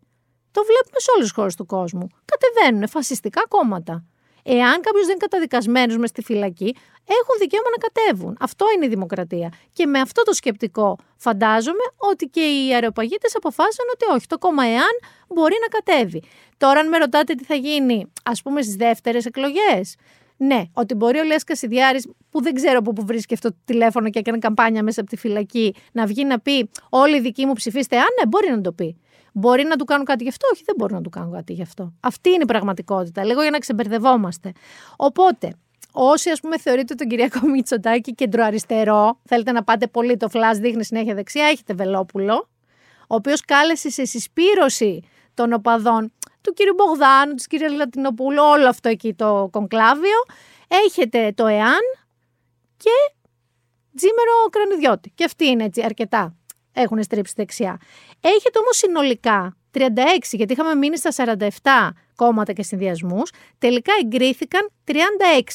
Το βλέπουμε σε όλες τις χώρες του κόσμου. Κατεβαίνουν φασιστικά κόμματα. Εάν κάποιος δεν είναι καταδικασμένος μες στη φυλακή, έχουν δικαίωμα να κατέβουν. Αυτό είναι η δημοκρατία. Και με αυτό το σκεπτικό φαντάζομαι ότι και οι αεροπαγίτες αποφάσισαν ότι όχι, το κόμμα εάν μπορεί να κατέβει. Τώρα, αν με ρωτάτε τι θα γίνει, ας πούμε, στις δεύτερες εκλογές. Ναι, ότι μπορεί ο Λέα Κασιδιάρης, που δεν ξέρω από πού βρίσκει αυτό το τηλέφωνο και έκανε καμπάνια μέσα από τη φυλακή, να βγει να πει Όλοι οι δικοί μου ψηφίστε. Αν ναι, μπορεί να το πει. Μπορεί να του κάνουν κάτι γι' αυτό, όχι, δεν μπορούν να του κάνουν κάτι γι' αυτό. Αυτή είναι η πραγματικότητα. Λίγο για να ξεμπερδευόμαστε. Οπότε, όσοι ας πούμε θεωρείτε τον Κυριακό Μητσοτάκη κεντροαριστερό, θέλετε να πάτε πολύ το φλα, δείχνει συνέχεια δεξιά, έχετε Βελόπουλο, ο οποίος κάλεσε σε συσπήρωση των οπαδών του κύριου Μπογδάνου, της κυρίας Λατινοπούλου, όλο αυτό εκεί το κονκλάβιο. Έχετε το ΕΑΝ και Τζίμερο Κρανιδιώτη. Και αυτή είναι έτσι αρκετά έχουν στρίψει δεξιά. Έχετε όμως συνολικά 36, γιατί είχαμε μείνει στα 47 κόμματα και συνδυασμούς, τελικά εγκρίθηκαν 36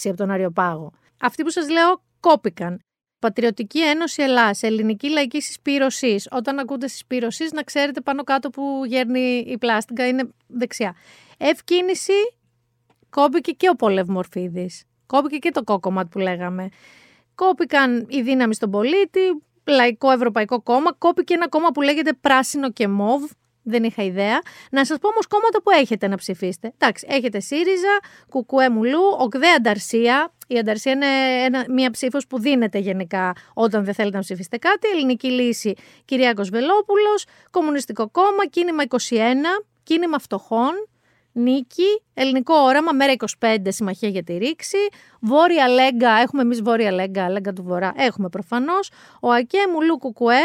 από τον Αριοπάγο. Αυτοί που σας λέω κόπηκαν. Πατριωτική Ένωση Ελλάς, Ελληνική Λαϊκή Συσπήρωσης. Όταν ακούτε συσπήρωσης, να ξέρετε πάνω κάτω που γέρνει η πλάστικα, είναι δεξιά. Ευκίνηση, κόπηκε και ο Πολευμορφίδη. Κόπηκε και το κόκομα που λέγαμε. Κόπηκαν οι δύναμη στον πολίτη, Λαϊκό Ευρωπαϊκό Κόμμα, κόπηκε ένα κόμμα που λέγεται Πράσινο και Μόβ. Δεν είχα ιδέα. Να σας πω όμως κόμματα που έχετε να ψηφίσετε. Εντάξει, έχετε ΣΥΡΙΖΑ, Κουκουέ Μουλού, ΟΚΔΕ Ανταρσία. Η Ανταρσία είναι ένα, μια ψήφος που δίνεται γενικά όταν δεν θέλετε να ψηφίσετε κάτι. Ελληνική Λύση, Κυριάκος Βελόπουλος, Κομμουνιστικό Κόμμα, Κίνημα 21, Κίνημα Φτωχών, Νίκη, Ελληνικό Όραμα, Μέρα 25, Συμμαχία για τη Ρήξη, Βόρεια Λέγκα, έχουμε εμείς Βόρεια Λέγκα, Λέγκα του Βορρά, έχουμε προφανώς. Ο ΑΚΕ, Μουλού Κουκουέ,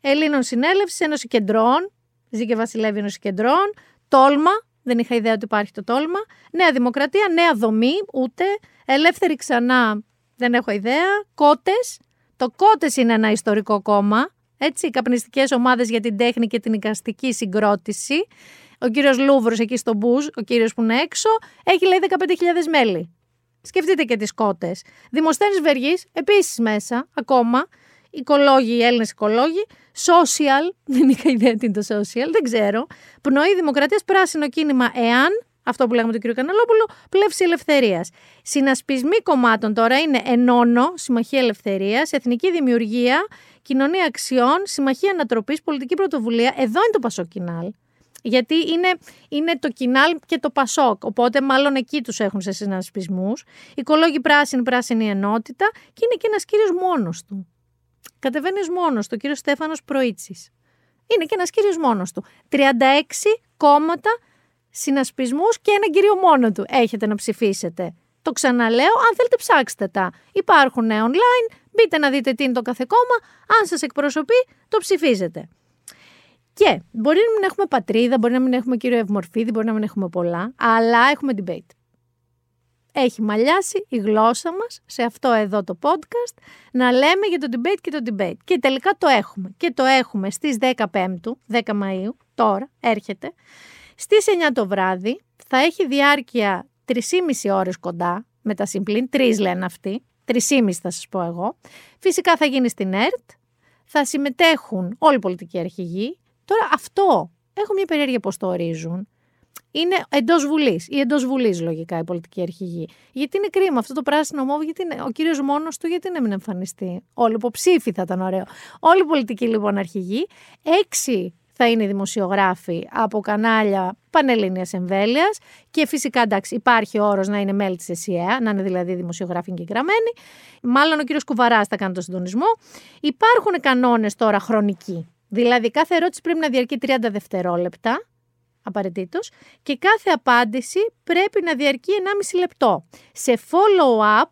Ελλήνων Συνέλευση, Ένωση Κεντρών, Ζήκε Βασιλεύη Ένωση Κεντρών, Τόλμα, δεν είχα ιδέα ότι υπάρχει το Τόλμα, Νέα Δημοκρατία, Νέα Δομή, ούτε, Ελεύθερη Ξανά, δεν έχω ιδέα, Κότες. Το Κότες είναι ένα ιστορικό κόμμα, έτσι, καπνιστικές ομάδες για την τέχνη και την οικαστική συγκρότηση ο κύριος Λούβρος εκεί στο Μπουζ, ο κύριος που είναι έξω, έχει λέει 15.000 μέλη. Σκεφτείτε και τις κότες. Δημοσθένης Βεργής, επίσης μέσα, ακόμα. οικολόγοι, οι Έλληνες οικολόγοι, social, δεν είχα ιδέα τι είναι το social, δεν ξέρω. Πνοή Δημοκρατίας, πράσινο κίνημα, εάν αυτό που λέγαμε τον κύριο Καναλόπουλο, πλεύση ελευθερίας. Συνασπισμοί κομμάτων τώρα είναι Ενώνο, Συμμαχία Ελευθερίας, Εθνική Δημιουργία, Κοινωνία Αξιών, Συμμαχία Ανατροπής, Πολιτική Πρωτοβουλία. Εδώ είναι το Πασοκινάλ. Γιατί είναι, είναι το Κινάλ και το Πασόκ. Οπότε, μάλλον εκεί τους έχουν σε συνασπισμούς. Οικολόγοι πράσινη, πράσινη ενότητα και είναι και ένας κύριος μόνος του. Κατεβαίνεις μόνος του, κύριος Στέφανος Προίτση. Είναι και ένας κύριος μόνος του. 36 κόμματα συνασπισμούς και έναν κύριο μόνο του έχετε να ψηφίσετε. Το ξαναλέω, αν θέλετε ψάξτε τα. Υπάρχουν online, μπείτε να δείτε τι είναι το κάθε κόμμα, αν σας εκπροσωπεί το ψηφίζετε. Και μπορεί να μην έχουμε πατρίδα, μπορεί να μην έχουμε κύριο Ευμορφίδη, μπορεί να μην έχουμε πολλά, αλλά έχουμε debate. Έχει μαλλιάσει η γλώσσα μας σε αυτό εδώ το podcast να λέμε για το debate και το debate. Και τελικά το έχουμε. Και το έχουμε στις 15 10 Μαΐου, τώρα έρχεται. Στις 9 το βράδυ θα έχει διάρκεια 3,5 ώρες κοντά, με τα συμπλήν, 3 λένε αυτοί, 3,5 θα σας πω εγώ. Φυσικά θα γίνει στην ΕΡΤ, θα συμμετέχουν όλοι οι πολιτικοί αρχηγοί. Τώρα αυτό, έχω μια περίεργεια πώς το ορίζουν. Είναι εντός Βουλής ή εντός Βουλής, λογικά, η πολιτική αρχηγή. Γιατί είναι κρίμα αυτό το πράσινο μόβ, γιατί είναι, ο κύριος μόνος του, γιατί να μην εμφανιστεί. Όλοι υποψήφοι θα ήταν ωραίο. Όλοι οι πολιτικοί λοιπόν αρχηγοί. Έξι θα είναι δημοσιογράφοι από κανάλια πανελλήνιας εμβέλειας και φυσικά εντάξει υπάρχει όρος να είναι μέλη της ΕΣΥΑ, να είναι δηλαδή δημοσιογράφοι εγγεγραμμένοι. Μάλλον ο κύριος Κουβαράς θα κάνει τον συντονισμό. Υπάρχουν κανόνες τώρα χρονικοί. Δηλαδή κάθε ερώτηση πρέπει να διαρκεί 30 δευτερόλεπτα απαραίτητος και κάθε απάντηση πρέπει να διαρκεί 1,5 λεπτό. Σε follow-up,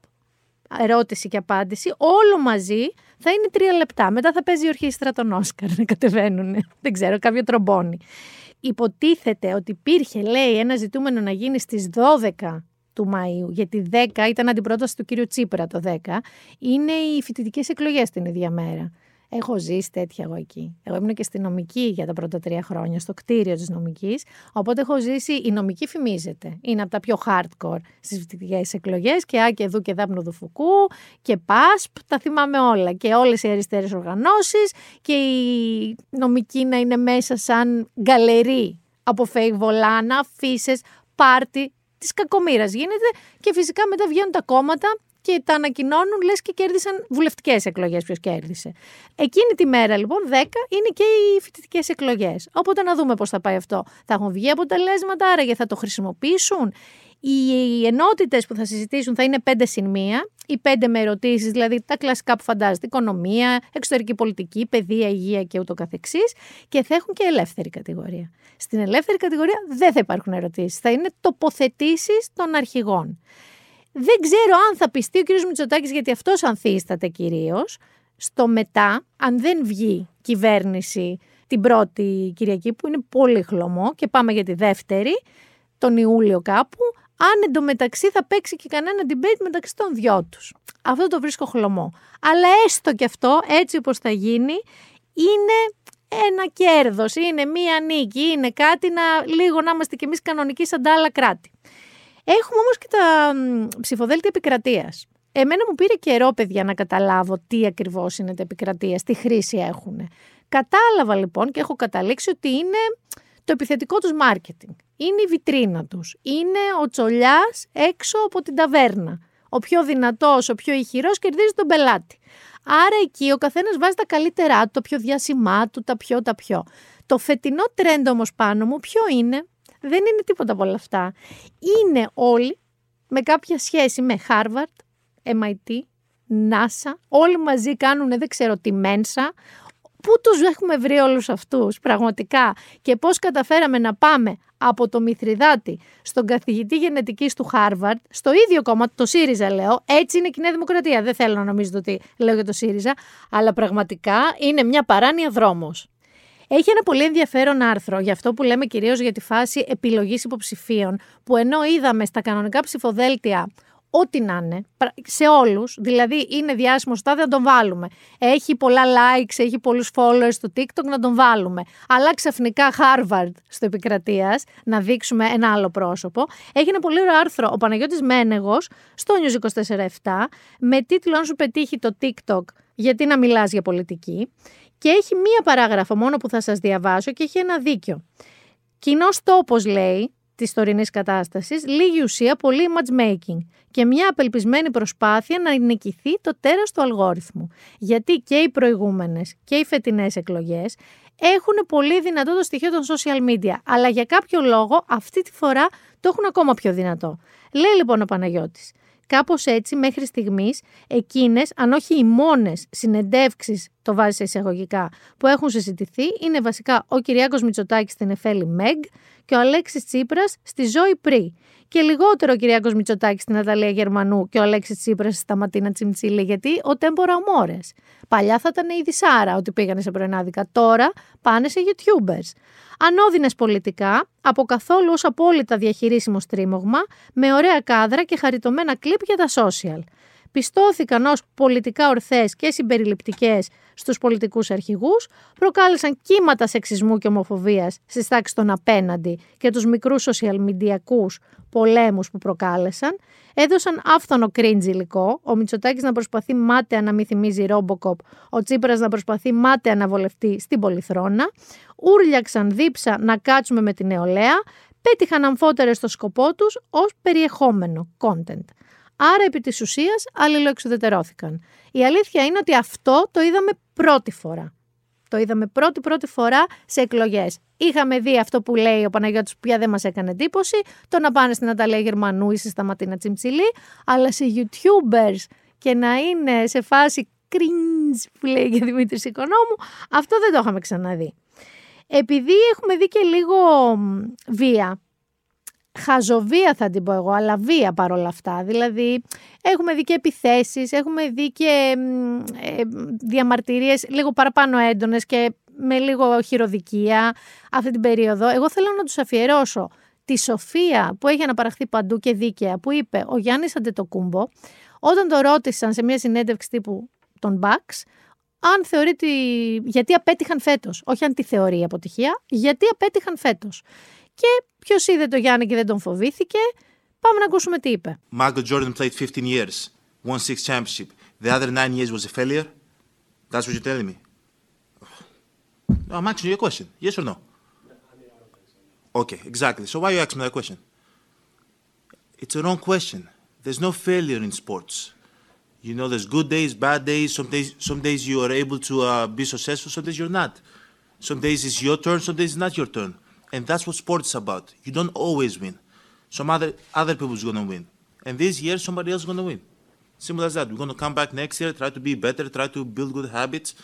ερώτηση και απάντηση, όλο μαζί θα είναι τρία λεπτά. Μετά θα παίζει η ορχήστρα των Όσκαρ να κατεβαίνουν. Δεν ξέρω, κάποιο τρομπόνι. Υποτίθεται ότι υπήρχε, λέει, ένα ζητούμενο να γίνει στις 12 του Μαΐου, γιατί 10 ήταν αντιπρόταση του κύριου Τσίπρα το 10, είναι οι φοιτητικές εκλογές την ίδια μέρα. Έχω ζήσει τέτοια εγώ εκεί. Εγώ ήμουν και στη νομική για τα πρώτα τρία χρόνια, στο κτίριο της νομικής. Οπότε έχω ζήσει. Η νομική φημίζεται. Είναι από τα πιο hardcore στις φοιτητικές εκλογές. Και άκη εδώ και δάπνο του Φουκού και ΠΑΣΠ. Τα θυμάμαι όλα. Και όλες οι αριστερές οργανώσεις. Και η νομική να είναι μέσα σαν γκαλερί από φέικ βολάνα, φύσες, πάρτι. Της κακομήρα γίνεται και φυσικά μετά βγαίνουν τα κόμματα και τα ανακοινώνουν λες και κέρδισαν βουλευτικές εκλογές ποιος κέρδισε. Εκείνη τη μέρα λοιπόν 10 είναι και οι φοιτητικές εκλογές. Οπότε να δούμε πώς θα πάει αυτό. Θα έχουν βγει αποτελέσματα, άραγε θα το χρησιμοποιήσουν. Οι ενότητες που θα συζητήσουν θα είναι πέντε συν μία, οι πέντε με ερωτήσεις, δηλαδή τα κλασικά που φαντάζεται, οικονομία, εξωτερική πολιτική, παιδεία, υγεία και ούτω καθεξής, και θα έχουν και ελεύθερη κατηγορία. Στην ελεύθερη κατηγορία δεν θα υπάρχουν ερωτήσεις. θα είναι τοποθετήσεις των αρχηγών. Δεν ξέρω αν θα πιστεί ο κ. Μητσοτάκης γιατί αυτός ανθίσταται κυρίως. Στο μετά, αν δεν βγει κυβέρνηση την πρώτη Κυριακή που είναι πολύ χλωμό και πάμε για τη δεύτερη, τον Ιούλιο κάπου, αν εντωμεταξύ θα παίξει και κανένα debate μεταξύ των δυο τους. Αυτό το βρίσκω χλωμό. Αλλά έστω και αυτό, έτσι όπως θα γίνει, είναι ένα κέρδος, είναι μία νίκη, είναι κάτι να λίγο να είμαστε κι εμείς κανονικοί σαν τα άλλα κράτη. Έχουμε όμως και τα ψηφοδέλτια επικρατείας. Εμένα μου πήρε καιρό, παιδιά, να καταλάβω τι ακριβώς είναι τα επικρατεία, τι χρήση έχουν. Κατάλαβα λοιπόν και έχω καταλήξει ότι είναι το επιθετικό τους μάρκετινγκ. Είναι η βιτρίνα τους. Είναι ο τσολιάς έξω από την ταβέρνα. Ο πιο δυνατός, ο πιο ηχηρός κερδίζει τον πελάτη. Άρα εκεί ο καθένας βάζει τα καλύτερά του, το πιο διάσημά του, τα πιο, τα πιο. Το φετινό τρέντο όμως πάνω μου ποιο είναι, δεν είναι τίποτα από όλα αυτά. Είναι όλοι με κάποια σχέση με Harvard, MIT, NASA, όλοι μαζί κάνουν δεν ξέρω τι μένσα. Πού τους έχουμε βρει όλους αυτούς πραγματικά; Και πώς καταφέραμε να πάμε από το Μηθριδάτη στον καθηγητή γενετικής του Harvard, στο ίδιο κόμμα, το ΣΥΡΙΖΑ λέω, έτσι είναι η Κοινή Δημοκρατία. Δεν θέλω να νομίζετε ότι λέω για το ΣΥΡΙΖΑ, αλλά πραγματικά είναι μια παράνοια δρόμος. Έχει ένα πολύ ενδιαφέρον άρθρο για αυτό που λέμε κυρίως για τη φάση επιλογής υποψηφίων, που ενώ είδαμε στα κανονικά ψηφοδέλτια ό,τι να είναι, σε όλους, δηλαδή είναι διάσημος τάδε να τον βάλουμε. Έχει πολλά likes, έχει πολλούς followers στο TikTok να τον βάλουμε. Αλλά ξαφνικά Harvard στο επικρατείας, να δείξουμε ένα άλλο πρόσωπο. Έχει ένα πολύ ωραίο άρθρο ο Παναγιώτης Μένεγος στο News 24-7 με τίτλο «Αν σου πετύχει το TikTok, γιατί να μιλάς για πολιτική» και έχει μία παράγραφο μόνο που θα σας διαβάσω και έχει ένα δίκιο. Κοινός τόπος, λέει, της τωρινής κατάστασης, λίγη ουσία, πολύ matchmaking και μια απελπισμένη προσπάθεια να νικηθεί το τέρας του αλγόριθμου. Γιατί και οι προηγούμενες και οι φετινές εκλογές έχουν πολύ δυνατό το στοιχείο των social media, αλλά για κάποιο λόγο αυτή τη φορά το έχουν ακόμα πιο δυνατό. Λέει λοιπόν ο Παναγιώτης, Κάπως έτσι μέχρι στιγμής εκείνες, αν όχι οι μόνες συνεντεύξεις, το βάζεις σε εισαγωγικά, που έχουν συζητηθεί είναι βασικά ο Κυριάκος Μητσοτάκης στην Εφέλη Μεγ και ο Αλέξης Τσίπρας στη Ζωή Πρι. Και λιγότερο ο Κυριάκος Μητσοτάκης στην Αταλία Γερμανού και ο Αλέξης Τσίπρας στα Ματίνα Τσιμτσίλη, γιατί ο Τέμπορα Ομόρες. Παλιά θα ήταν η Δυσάρα ότι πήγανε σε πρωινάδικα. Τώρα πάνε σε YouTubers. Ανώδυνες πολιτικά, από καθόλου ως απόλυτα διαχειρίσιμο στρίμωγμα, με ωραία κάδρα και χαριτωμένα κλιπ για τα social. Πιστώθηκαν ως πολιτικά ορθές και συμπεριληπτικές στους πολιτικούς αρχηγούς, προκάλεσαν κύματα σεξισμού και ομοφοβίας στις τάξεις των απέναντι και τους μικρούς social πολέμους που προκάλεσαν, έδωσαν άφθονο cringe υλικό, ο Μητσοτάκης να προσπαθεί μάταια να μην θυμίζει Ρόμποκοπ, ο Τσίπρας να προσπαθεί μάταια να βολευτεί στην Πολυθρόνα, ούρλιαξαν δίψα να κάτσουμε με την νεολαία, πέτυχαν αμφότερες στο σκοπό τους ως περιεχόμενο, content. Άρα επί της ουσίας αλληλοεξουδετερώθηκαν. Η αλήθεια είναι ότι αυτό το είδαμε πρώτη φορά. Το είδαμε πρώτη πρώτη φορά σε εκλογές. Είχαμε δει αυτό που λέει ο Παναγιώτης που πια δεν μας έκανε εντύπωση, το να πάνε στην Αταλία Γερμανού ή στη Σταματίνα Τσιμψιλή, αλλά σε YouTubers και να είναι σε φάση cringe που λέει για Δημήτρης Οικονόμου, αυτό δεν το είχαμε ξαναδεί. Επειδή έχουμε δει και λίγο βία, χαζοβία θα την πω εγώ, αλλά βία παρόλα αυτά. Δηλαδή, έχουμε δει και επιθέσεις, έχουμε δει και ε, διαμαρτυρίες λίγο παραπάνω έντονες και με λίγο χειροδικία αυτή την περίοδο. Εγώ θέλω να τους αφιερώσω τη σοφία που έχει αναπαραχθεί παντού και δίκαια που είπε ο Γιάννης Αντετοκούμπο όταν το ρώτησαν σε μια συνέντευξη τύπου των Bucks αν θεωρεί γιατί απέτυχαν φέτος. Όχι αν τη θεωρεί αποτυχία, γιατί απέτυχαν φέτος. Και ποιο είδε το Γιάννη και δεν τον φοβήθηκε. Πάμε να ακούσουμε τι είπε. Michael Jordan played 15 years, won six championship. The other nine years was a failure. That's what you're telling me. I'm asking you a question. Yes or no? Okay, exactly. So why you asking me that question? It's a wrong question. There's no failure in sports. You know, there's good days, bad days. Some days, some days you are able to uh, be successful. Some days you're not. Some days it's your turn. Some days it's not your turn. And that's what sports is about. You don't always win. Some other other people's gonna win. And this year somebody else is gonna win. Simple as that. We're gonna come back next year, try to be better, try to build good habits,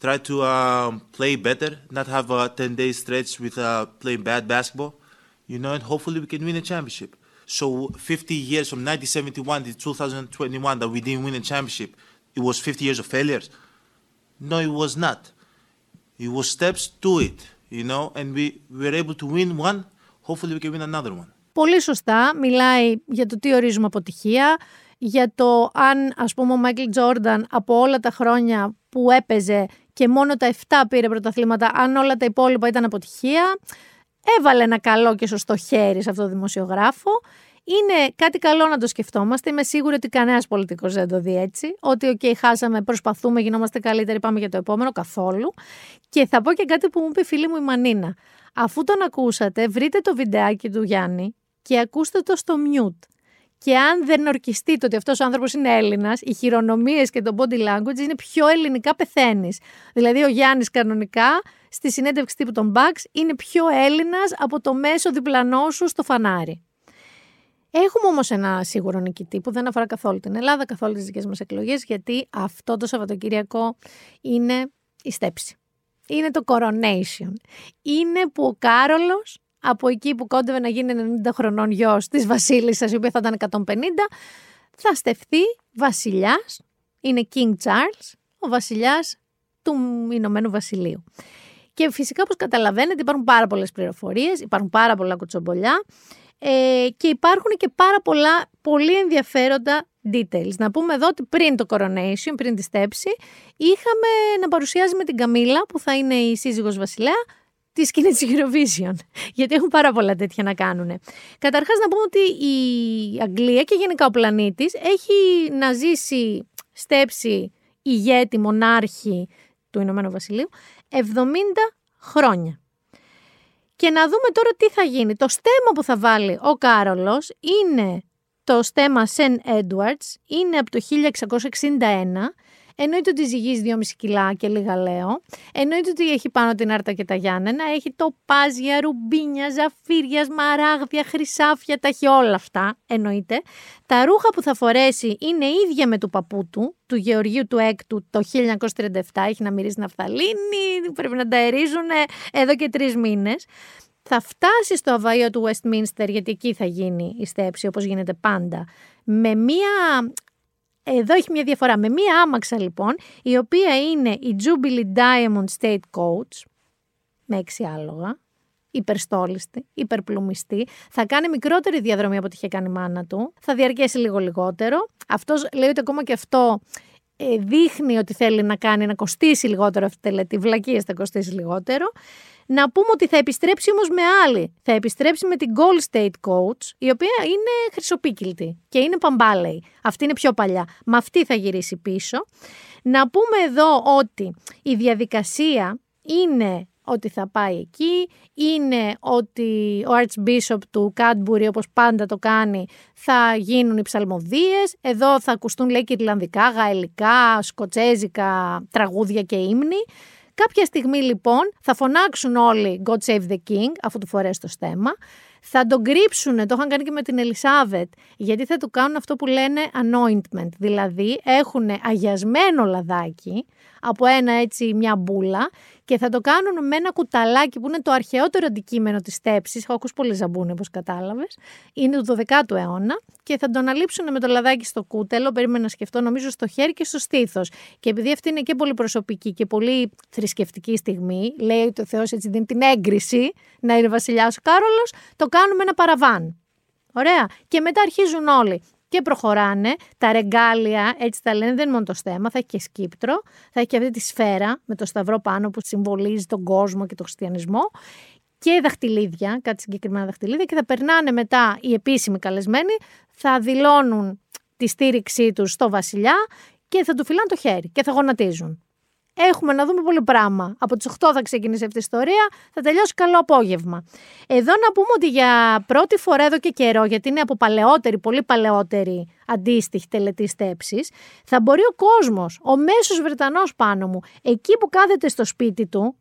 try to um, play better, not have a 10 day stretch with uh, playing bad basketball, you know, and hopefully we can win a championship. So 50 years from 1971 to 2021 that we didn't win a championship, it was 50 years of failures? No, it was not. It was steps to it you know, and we were able to win one, hopefully we can win another one. Πολύ σωστά. Μιλάει για το τι ορίζουμε αποτυχία, για το αν ας πούμε ο Μάικλ Τζόρνταν από όλα τα χρόνια που έπαιζε και μόνο τα 7 πήρε πρωταθλήματα, αν όλα τα υπόλοιπα ήταν αποτυχία, έβαλε ένα καλό και σωστό χέρι σε αυτό το δημοσιογράφο είναι κάτι καλό να το σκεφτόμαστε. Είμαι σίγουρη ότι κανένας πολιτικός δεν το δει έτσι. Ότι, OK, χάσαμε, προσπαθούμε, γινόμαστε καλύτεροι, πάμε για το επόμενο. Καθόλου. Και θα πω και κάτι που μου είπε η φίλη μου η Μανίνα. Αφού τον ακούσατε, βρείτε το βιντεάκι του Γιάννη και ακούστε το στο mute. Και αν δεν ορκιστείτε ότι αυτός ο άνθρωπος είναι Έλληνας, οι χειρονομίες και το body language είναι πιο ελληνικά πεθαίνεις. Δηλαδή, ο Γιάννης κανονικά στη συνέντευξη τύπου των Bucks είναι πιο Έλληνας από το μέσο διπλανό σου στο φανάρι. Έχουμε όμως ένα σίγουρο νικητή που δεν αφορά καθόλου την Ελλάδα, καθόλου τις δικές μας εκλογές, γιατί αυτό το Σαββατοκύριακο είναι η στέψη. Είναι το coronation. Είναι που ο Κάρολος, από εκεί που κόντευε να γίνει 90 χρονών γιος της Βασίλισσας, η οποία θα ήταν 150, θα στεφθεί βασιλιάς. Είναι King Charles, ο βασιλιάς του Ηνωμένου Βασιλείου. Και φυσικά, όπως καταλαβαίνετε, υπάρχουν πάρα πολλές πληροφορίες, υπάρχουν πάρα πολλά κουτσομπολιά. Ε, και υπάρχουν και πάρα πολλά πολύ ενδιαφέροντα details. Να πούμε εδώ ότι πριν το coronation, πριν τη στέψη, είχαμε να παρουσιάζουμε την Καμίλα που θα είναι η σύζυγος βασιλέα τη σκηνή της Eurovision. Γιατί έχουν πάρα πολλά τέτοια να κάνουν. Καταρχάς να πούμε ότι η Αγγλία και γενικά ο πλανήτης έχει να ζήσει στέψη ηγέτη, μονάρχη του Ηνωμένου Βασιλείου 70 χρόνια. Και να δούμε τώρα τι θα γίνει. Το στέμα που θα βάλει ο Κάρολος είναι το στέμα Σεν Edwards, είναι από το 1661 Εννοείται ότι ζυγίζει 2,5 κιλά και λίγα λέω. Εννοείται ότι έχει πάνω την άρτα και τα Γιάννενα. Έχει το πάζια, ρουμπίνια, ζαφύρια, σμαράγδια, χρυσάφια, τα έχει όλα αυτά. Εννοείται. Τα ρούχα που θα φορέσει είναι ίδια με του παππού του, του Γεωργίου του Έκτου το 1937. Έχει να μυρίζει ναυταλίνη, πρέπει να τα ερίζουν εδώ και τρεις μήνες. Θα φτάσει στο αβαίο του Westminster, γιατί εκεί θα γίνει η στέψη, όπως γίνεται πάντα, με μία εδώ έχει μια διαφορά. Με μία άμαξα λοιπόν, η οποία είναι η Jubilee Diamond State Coach, με έξι άλογα, υπερστόλιστη, υπερπλουμιστή. Θα κάνει μικρότερη διαδρομή από ό,τι είχε κάνει η μάνα του. Θα διαρκέσει λίγο λιγότερο. Αυτός λέει ότι ακόμα και αυτό ε, δείχνει ότι θέλει να κάνει να κοστίσει λιγότερο αυτή τη τελετή. Βλακίες θα κοστίσει λιγότερο. Να πούμε ότι θα επιστρέψει όμως με άλλη. Θα επιστρέψει με την Gold State Coach, η οποία είναι χρυσοπίκυλτη και είναι παμπάλεη. Αυτή είναι πιο παλιά. Με αυτή θα γυρίσει πίσω. Να πούμε εδώ ότι η διαδικασία είναι ότι θα πάει εκεί, είναι ότι ο Archbishop του Κάντμπουρι όπως πάντα το κάνει θα γίνουν οι ψαλμοδίες, εδώ θα ακουστούν λέει και Ιρλανδικά, Γαελικά, Σκοτσέζικα, τραγούδια και ύμνοι. Κάποια στιγμή λοιπόν θα φωνάξουν όλοι God Save the King, αφού του φορέσει το στέμα. Θα τον κρύψουν, το είχαν κάνει και με την Ελισάβετ, γιατί θα του κάνουν αυτό που λένε anointment. Δηλαδή έχουν αγιασμένο λαδάκι από ένα έτσι μια μπούλα και θα το κάνουν με ένα κουταλάκι που είναι το αρχαιότερο αντικείμενο της τέψη. Έχω ακούσει πολύ ζαμπούνι, όπως κατάλαβες. Είναι του 12ου αιώνα και θα το αναλείψουν με το λαδάκι στο κούτελο. Περίμενα να σκεφτώ, νομίζω, στο χέρι και στο στήθος. Και επειδή αυτή είναι και πολύ προσωπική και πολύ θρησκευτική στιγμή, λέει ότι ο Θεός έτσι δίνει την έγκριση να είναι βασιλιάς ο Κάρολος, το κάνουμε ένα παραβάν. Ωραία. Και μετά αρχίζουν όλοι και προχωράνε. Τα ρεγκάλια, έτσι τα λένε, δεν είναι μόνο το στέμα, θα έχει και σκύπτρο, θα έχει και αυτή τη σφαίρα με το σταυρό πάνω που συμβολίζει τον κόσμο και τον χριστιανισμό και δαχτυλίδια, κάτι συγκεκριμένα δαχτυλίδια και θα περνάνε μετά οι επίσημοι καλεσμένοι, θα δηλώνουν τη στήριξή τους στο βασιλιά και θα του φυλάνε το χέρι και θα γονατίζουν. Έχουμε να δούμε πολύ πράγμα. Από τις 8 θα ξεκινήσει αυτή η ιστορία, θα τελειώσει καλό απόγευμα. Εδώ να πούμε ότι για πρώτη φορά εδώ και καιρό, γιατί είναι από παλαιότερη, πολύ παλαιότερη αντίστοιχη τελετή στέψης, θα μπορεί ο κόσμος, ο μέσος Βρετανός πάνω μου, εκεί που κάθεται στο σπίτι του,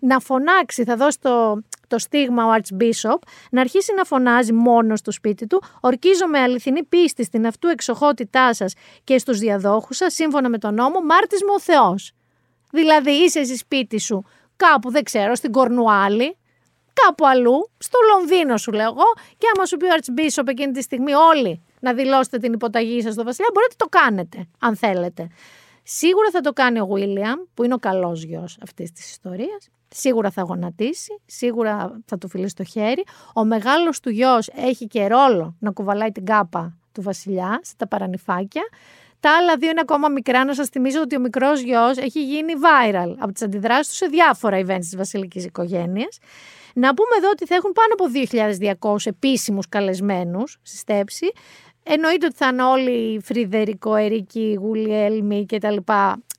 να φωνάξει, θα δώσει το, το στίγμα ο Archbishop, να αρχίσει να φωνάζει μόνος στο σπίτι του, ορκίζω με αληθινή πίστη στην αυτού εξοχότητά σας και στους διαδόχους σας, σύμφωνα με τον νόμο, μάρτισμα ο Θεός. Δηλαδή είσαι εσύ σπίτι σου κάπου δεν ξέρω στην Κορνουάλη, κάπου αλλού, στο Λονδίνο σου λέω εγώ και άμα σου πει ο Archbishop εκείνη τη στιγμή όλοι να δηλώσετε την υποταγή σας στο βασιλιά μπορείτε να το κάνετε αν θέλετε. Σίγουρα θα το κάνει ο Βίλιαμ που είναι ο καλός γιος αυτής της ιστορίας. Σίγουρα θα γονατίσει, σίγουρα θα του φιλήσει το χέρι. Ο μεγάλος του γιος έχει και ρόλο να κουβαλάει την κάπα του βασιλιά στα παρανυφάκια. Τα άλλα δύο είναι ακόμα μικρά. Να σας θυμίζω ότι ο μικρός γιος έχει γίνει viral από τις αντιδράσεις του σε διάφορα events της βασιλικής οικογένειας. Να πούμε εδώ ότι θα έχουν πάνω από 2.200 επίσημους καλεσμένους στη στέψη. Εννοείται ότι θα είναι όλοι Φρυδερικό, Ερίκη, Γουλιέλμι κτλ.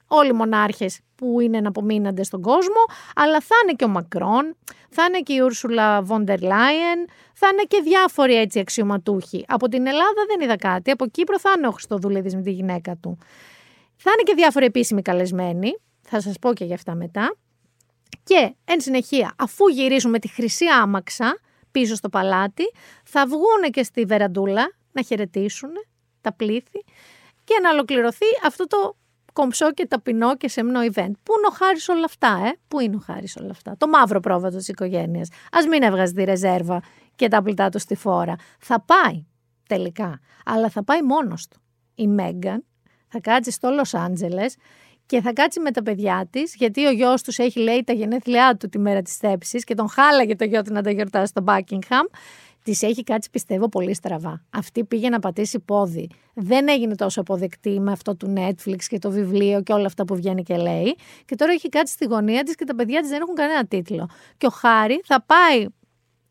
Όλοι οι μονάρχες που είναι εναπομείναντες στον κόσμο, αλλά θα είναι και ο Μακρόν, θα είναι και η Ούρσουλα Βόντερ Λάιεν, θα είναι και διάφοροι έτσι αξιωματούχοι. Από την Ελλάδα δεν είδα κάτι, από Κύπρο θα είναι ο Χριστοδουλίδης με τη γυναίκα του. Θα είναι και διάφοροι επίσημοι καλεσμένοι, θα σας πω και για αυτά μετά. Και εν συνεχεία, αφού γυρίσουμε τη χρυσή άμαξα πίσω στο παλάτι, θα βγούνε και στη βεραντούλα να χαιρετήσουν τα πλήθη και να ολοκληρωθεί αυτό το κομψό και ταπεινό και σεμνό event. Πού είναι ο Χάρης όλα αυτά, ε; Πού είναι ο Χάρης όλα αυτά; Το μαύρο πρόβατο της οικογένειας. Α μην έβγαζε τη ρεζέρβα και τα πλητά του στη φόρα. Θα πάει τελικά. Αλλά θα πάει μόνος του. Η Μέγκαν θα κάτσει στο Λος Άντζελες και θα κάτσει με τα παιδιά της, γιατί ο γιος τους έχει λέει τα γενέθλιά του τη μέρα της θέψης και τον χάλαγε το γιο του να τα γιορτάσει στο Buckingham Της έχει κάτσει, πιστεύω, πολύ στραβά. Αυτή πήγε να πατήσει πόδι. Δεν έγινε τόσο αποδεκτή με αυτό του Netflix και το βιβλίο και όλα αυτά που βγαίνει και λέει. Και τώρα έχει κάτσει στη γωνία της και τα παιδιά της δεν έχουν κανένα τίτλο. Και ο Χάρη θα πάει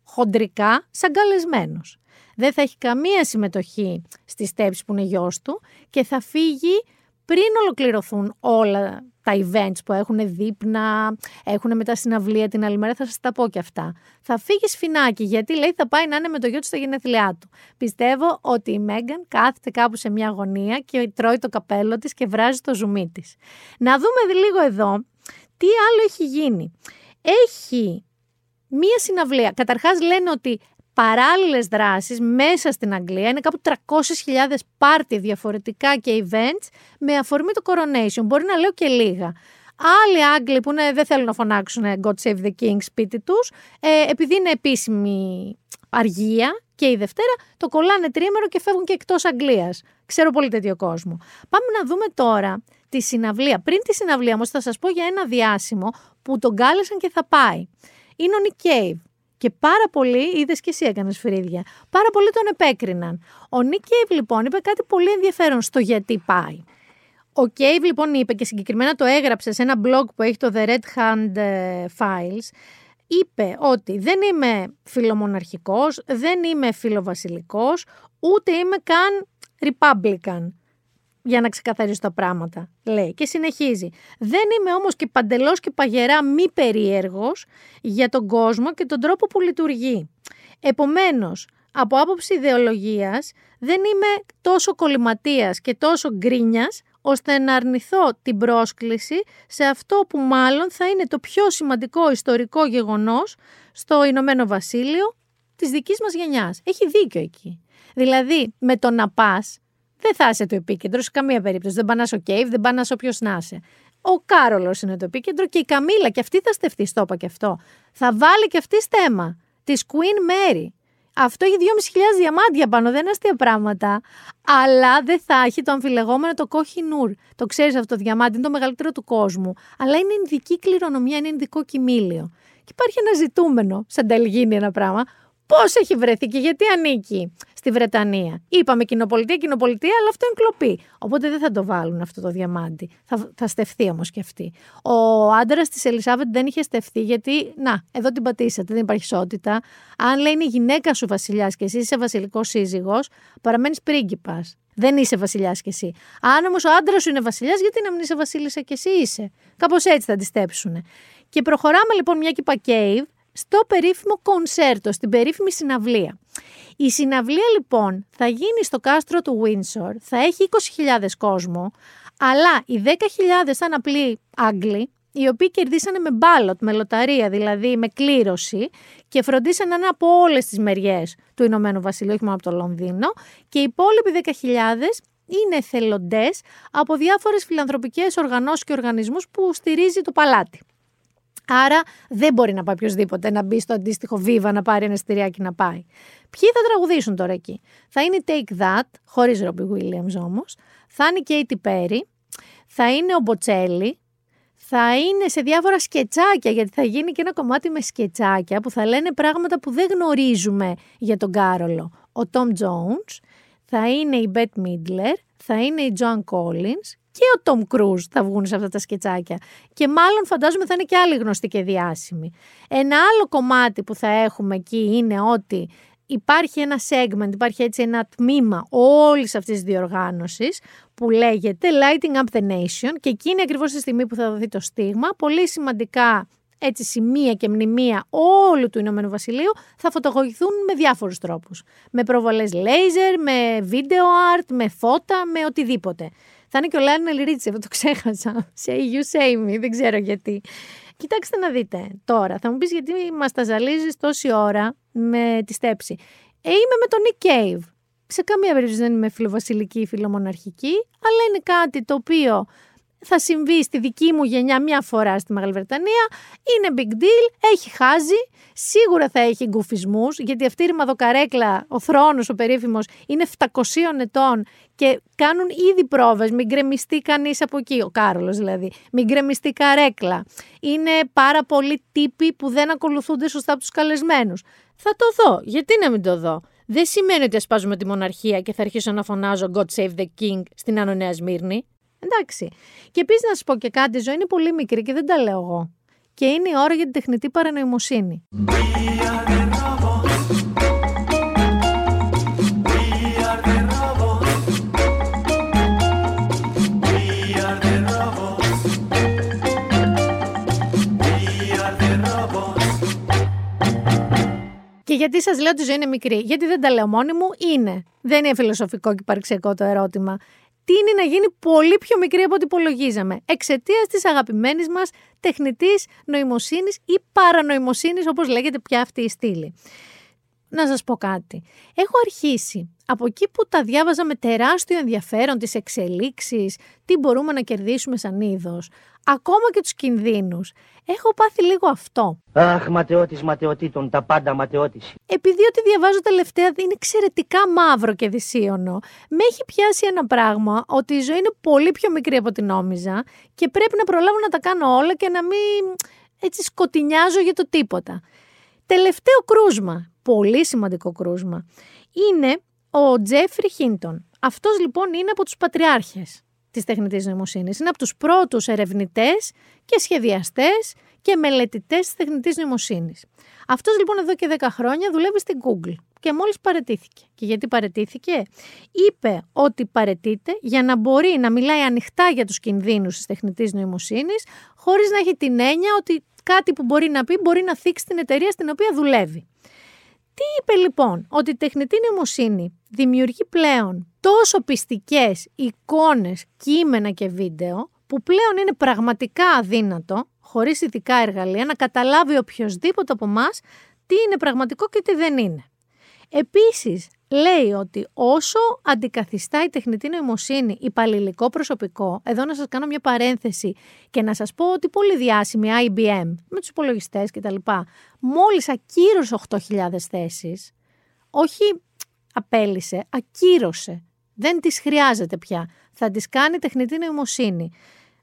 χοντρικά σαν καλεσμένος. Δεν θα έχει καμία συμμετοχή στη στέψη που είναι γιος του και θα φύγει πριν ολοκληρωθούν όλα τα events που έχουν δείπνα, έχουν μετά συναυλία την άλλη μέρα, θα σας τα πω και αυτά. Θα φύγεις σφινάκι γιατί λέει θα πάει να είναι με το γιο του στα γενέθλιά του. Πιστεύω ότι η Μέγαν κάθεται κάπου σε μια γωνία και τρώει το καπέλο της και βράζει το ζουμί της. Να δούμε λίγο εδώ τι άλλο έχει γίνει. Έχει μία συναυλία. Καταρχάς λένε ότι παράλληλες δράσεις μέσα στην Αγγλία. Είναι κάπου 300.000 πάρτι διαφορετικά και events με αφορμή το coronation. Μπορεί να λέω και λίγα. Άλλοι Άγγλοι που δεν θέλουν να φωνάξουν God Save the King σπίτι τους, ε, επειδή είναι επίσημη αργία και η Δευτέρα, το κολλάνε τρίμερο και φεύγουν και εκτός Αγγλίας. Ξέρω πολύ τέτοιο κόσμο. Πάμε να δούμε τώρα τη συναυλία. Πριν τη συναυλία όμως θα σας πω για ένα διάσημο που τον κάλεσαν και θα πάει. Είναι ο Nick Cave. Και πάρα πολλοί, είδες και εσύ έκανες φρύδια, πάρα πολλοί τον επέκριναν. Ο Νίκ Κέιβ λοιπόν είπε κάτι πολύ ενδιαφέρον στο γιατί πάει. Ο Κέιβ λοιπόν είπε και συγκεκριμένα το έγραψε σε ένα blog που έχει το The Red Hand ε, Files. Είπε ότι δεν είμαι φιλομοναρχικός, δεν είμαι φιλοβασιλικός, ούτε είμαι καν Republican για να ξεκαθαρίσω τα πράγματα, λέει. Και συνεχίζει. Δεν είμαι όμως και παντελώς και παγερά μη περίεργος για τον κόσμο και τον τρόπο που λειτουργεί. Επομένως, από άποψη ιδεολογίας, δεν είμαι τόσο κολληματίας και τόσο γκρίνιας, ώστε να αρνηθώ την πρόσκληση σε αυτό που μάλλον θα είναι το πιο σημαντικό ιστορικό γεγονός στο Ηνωμένο Βασίλειο της δικής μας γενιάς. Έχει δίκιο εκεί. Δηλαδή, με το να πας, δεν θα είσαι το επίκεντρο σε καμία περίπτωση. Δεν πάνε ο Κέιβ, δεν πάνε όποιος να είσαι. Ο Κάρολος είναι το επίκεντρο και η Καμίλα, και αυτή θα στεφτεί, στο είπα και αυτό. Θα βάλει και αυτή στέμα της Queen Mary. Αυτό έχει 2.500 διαμάντια πάνω, δεν είναι αστεία πράγματα. Αλλά δεν θα έχει το αμφιλεγόμενο το Κόχινούρ. Το ξέρεις αυτό το διαμάντι, είναι το μεγαλύτερο του κόσμου. Αλλά είναι ειδική κληρονομιά, είναι ειδικό κοιμήλιο. Και υπάρχει ένα ζητούμενο, σαν τελγίνει ένα πράγμα, Πώς έχει βρεθεί και γιατί ανήκει στη Βρετανία. Είπαμε κοινοπολιτεία, κοινοπολιτεία, αλλά αυτό είναι κλοπή. Οπότε δεν θα το βάλουν αυτό το διαμάντι. Θα, θα στεφθεί όμως και αυτή. Ο άντρας της Ελισάβετ δεν είχε στεφθεί γιατί, να, εδώ την πατήσατε, δεν υπάρχει ισότητα. Αν λέει είναι η γυναίκα σου βασιλιάς και εσύ είσαι βασιλικός σύζυγος, παραμένεις πρίγκιπας. Δεν είσαι βασιλιάς κι εσύ. Αν όμως ο άντρας σου είναι βασιλιάς, γιατί να μην είσαι βασίλισσα κι εσύ είσαι; Κάπως έτσι θα τη στέψουν. Και προχωράμε λοιπόν μια κύπα cave στο περίφημο κονσέρτο, στην περίφημη συναυλία. Η συναυλία λοιπόν θα γίνει στο κάστρο του Windsor, θα έχει 20.000 κόσμο, αλλά οι 10.000 ήταν απλοί Άγγλοι, οι οποίοι κερδίσανε με μπάλοτ, με λοταρία, δηλαδή με κλήρωση και φροντίσαν να είναι από όλες τις μεριές του Ηνωμένου Βασιλείου, όχι μόνο από το Λονδίνο και οι υπόλοιποι 10.000 είναι εθελοντές από διάφορες φιλανθρωπικές οργανώσεις και οργανισμούς που στηρίζει το παλάτι. Άρα δεν μπορεί να πάει οποιοδήποτε να μπει στο αντίστοιχο βίβα να πάρει ένα στηριάκι να πάει. Ποιοι θα τραγουδήσουν τώρα εκεί; Θα είναι η Take That, χωρίς Ρόμπι Williams όμως. Θα είναι η Katy Perry. Θα είναι ο Μποτσέλη. Θα είναι σε διάφορα σκετσάκια, γιατί θα γίνει και ένα κομμάτι με σκετσάκια που θα λένε πράγματα που δεν γνωρίζουμε για τον Κάρολο. Ο Tom Jones, θα είναι η Bette Midler, θα είναι η Joan Collins και ο Τόμ Κρούζ θα βγουν σε αυτά τα σκετσάκια; Και μάλλον φαντάζομαι θα είναι και άλλοι γνωστοί και διάσημοι. Ένα άλλο κομμάτι που θα έχουμε εκεί είναι ότι υπάρχει ένα segment, υπάρχει έτσι ένα τμήμα όλης αυτής της διοργάνωσης που λέγεται Lighting Up the Nation και εκείνη ακριβώς τη στιγμή που θα δοθεί το στίγμα, πολύ σημαντικά έτσι σημεία και μνημεία όλου του Ηνωμένου Βασιλείου θα φωτογραφηθούν με διάφορους τρόπους. Με προβολές laser, με video art, με φώτα, με οτιδήποτε. Θα είναι και ο Λάινελ Ρίτσι, το ξέχασα. Say you, say me, δεν ξέρω γιατί. Κοιτάξτε να δείτε τώρα. Θα μου πεις γιατί μας τα ζαλίζεις τόση ώρα με τη στέψη. Ε, είμαι με τον Nick Cave. Σε καμία περίπτωση δεν είμαι φιλοβασιλική ή φιλομοναρχική, αλλά είναι κάτι το οποίο θα συμβεί στη δική μου γενιά μια φορά στη Μεγάλη Βρετανία. Είναι big deal, έχει χάζει, σίγουρα θα έχει γκουφισμούς, γιατί αυτή η ρημαδοκαρέκλα, ο θρόνος, ο περίφημος, είναι 700 ετών και κάνουν ήδη πρόβες. Μην γκρεμιστεί κανείς από εκεί, ο Κάρολος δηλαδή. Μην γκρεμιστεί καρέκλα. Είναι πάρα πολλοί τύποι που δεν ακολουθούνται σωστά από τους καλεσμένους. Θα το δω. Γιατί να μην το δω; Δεν σημαίνει ότι ασπάζουμε τη μοναρχία και θα αρχίσω να φωνάζω God save the king στην Άνω Νέα Σμύρνη. Εντάξει. Και επίσης να σα πω και κάτι, η ζωή είναι πολύ μικρή και δεν τα λέω εγώ. Και είναι η ώρα για την τεχνητή παρανοημοσύνη. Και γιατί σας λέω ότι η ζωή είναι μικρή; Γιατί δεν τα λέω μόνη μου, είναι. Δεν είναι φιλοσοφικό και υπαρξιακό το ερώτημα. Τι είναι να γίνει πολύ πιο μικρή από ό,τι υπολογίζαμε. Εξαιτίας της αγαπημένης μας τεχνητής νοημοσύνης ή παρανοημοσύνης, όπως λέγεται πια αυτή η στήλη να σας πω κάτι. Έχω αρχίσει από εκεί που τα διάβαζα με τεράστιο ενδιαφέρον τις εξελίξεις, τι μπορούμε να κερδίσουμε σαν είδος, ακόμα και τους κινδύνους. Έχω πάθει λίγο αυτό. Αχ, ματαιώτης ματαιωτήτων, τα πάντα ματαιώτης. Επειδή ό,τι διαβάζω τελευταία είναι εξαιρετικά μαύρο και δυσίωνο, με έχει πιάσει ένα πράγμα ότι η ζωή είναι πολύ πιο μικρή από ό,τι νόμιζα και πρέπει να προλάβω να τα κάνω όλα και να μην έτσι σκοτεινιάζω για το τίποτα. Τελευταίο κρούσμα πολύ σημαντικό κρούσμα, είναι ο Τζέφρι Χίντον. Αυτός λοιπόν είναι από τους πατριάρχες της τεχνητής νοημοσύνης. Είναι από τους πρώτους ερευνητές και σχεδιαστές και μελετητές της τεχνητής νοημοσύνης. Αυτός λοιπόν εδώ και 10 χρόνια δουλεύει στην Google και μόλις παρετήθηκε. Και γιατί παρετήθηκε; Είπε ότι παρετείται για να μπορεί να μιλάει ανοιχτά για τους κινδύνους της τεχνητής νοημοσύνης χωρίς να έχει την έννοια ότι κάτι που μπορεί να πει μπορεί να θίξει την εταιρεία στην οποία δουλεύει. Τι είπε λοιπόν, ότι η τεχνητή νοημοσύνη δημιουργεί πλέον τόσο πιστικές εικόνες, κείμενα και βίντεο, που πλέον είναι πραγματικά αδύνατο, χωρίς ειδικά εργαλεία, να καταλάβει οποιοδήποτε από εμάς τι είναι πραγματικό και τι δεν είναι. Επίσης, λέει ότι όσο αντικαθιστά η τεχνητή νοημοσύνη υπαλληλικό προσωπικό, εδώ να σας κάνω μια παρένθεση και να σας πω ότι πολύ διάσημη IBM με τους υπολογιστές κτλ. μόλις ακύρωσε 8.000 θέσεις, όχι απέλησε, ακύρωσε. Δεν τις χρειάζεται πια. Θα τις κάνει τεχνητή νοημοσύνη.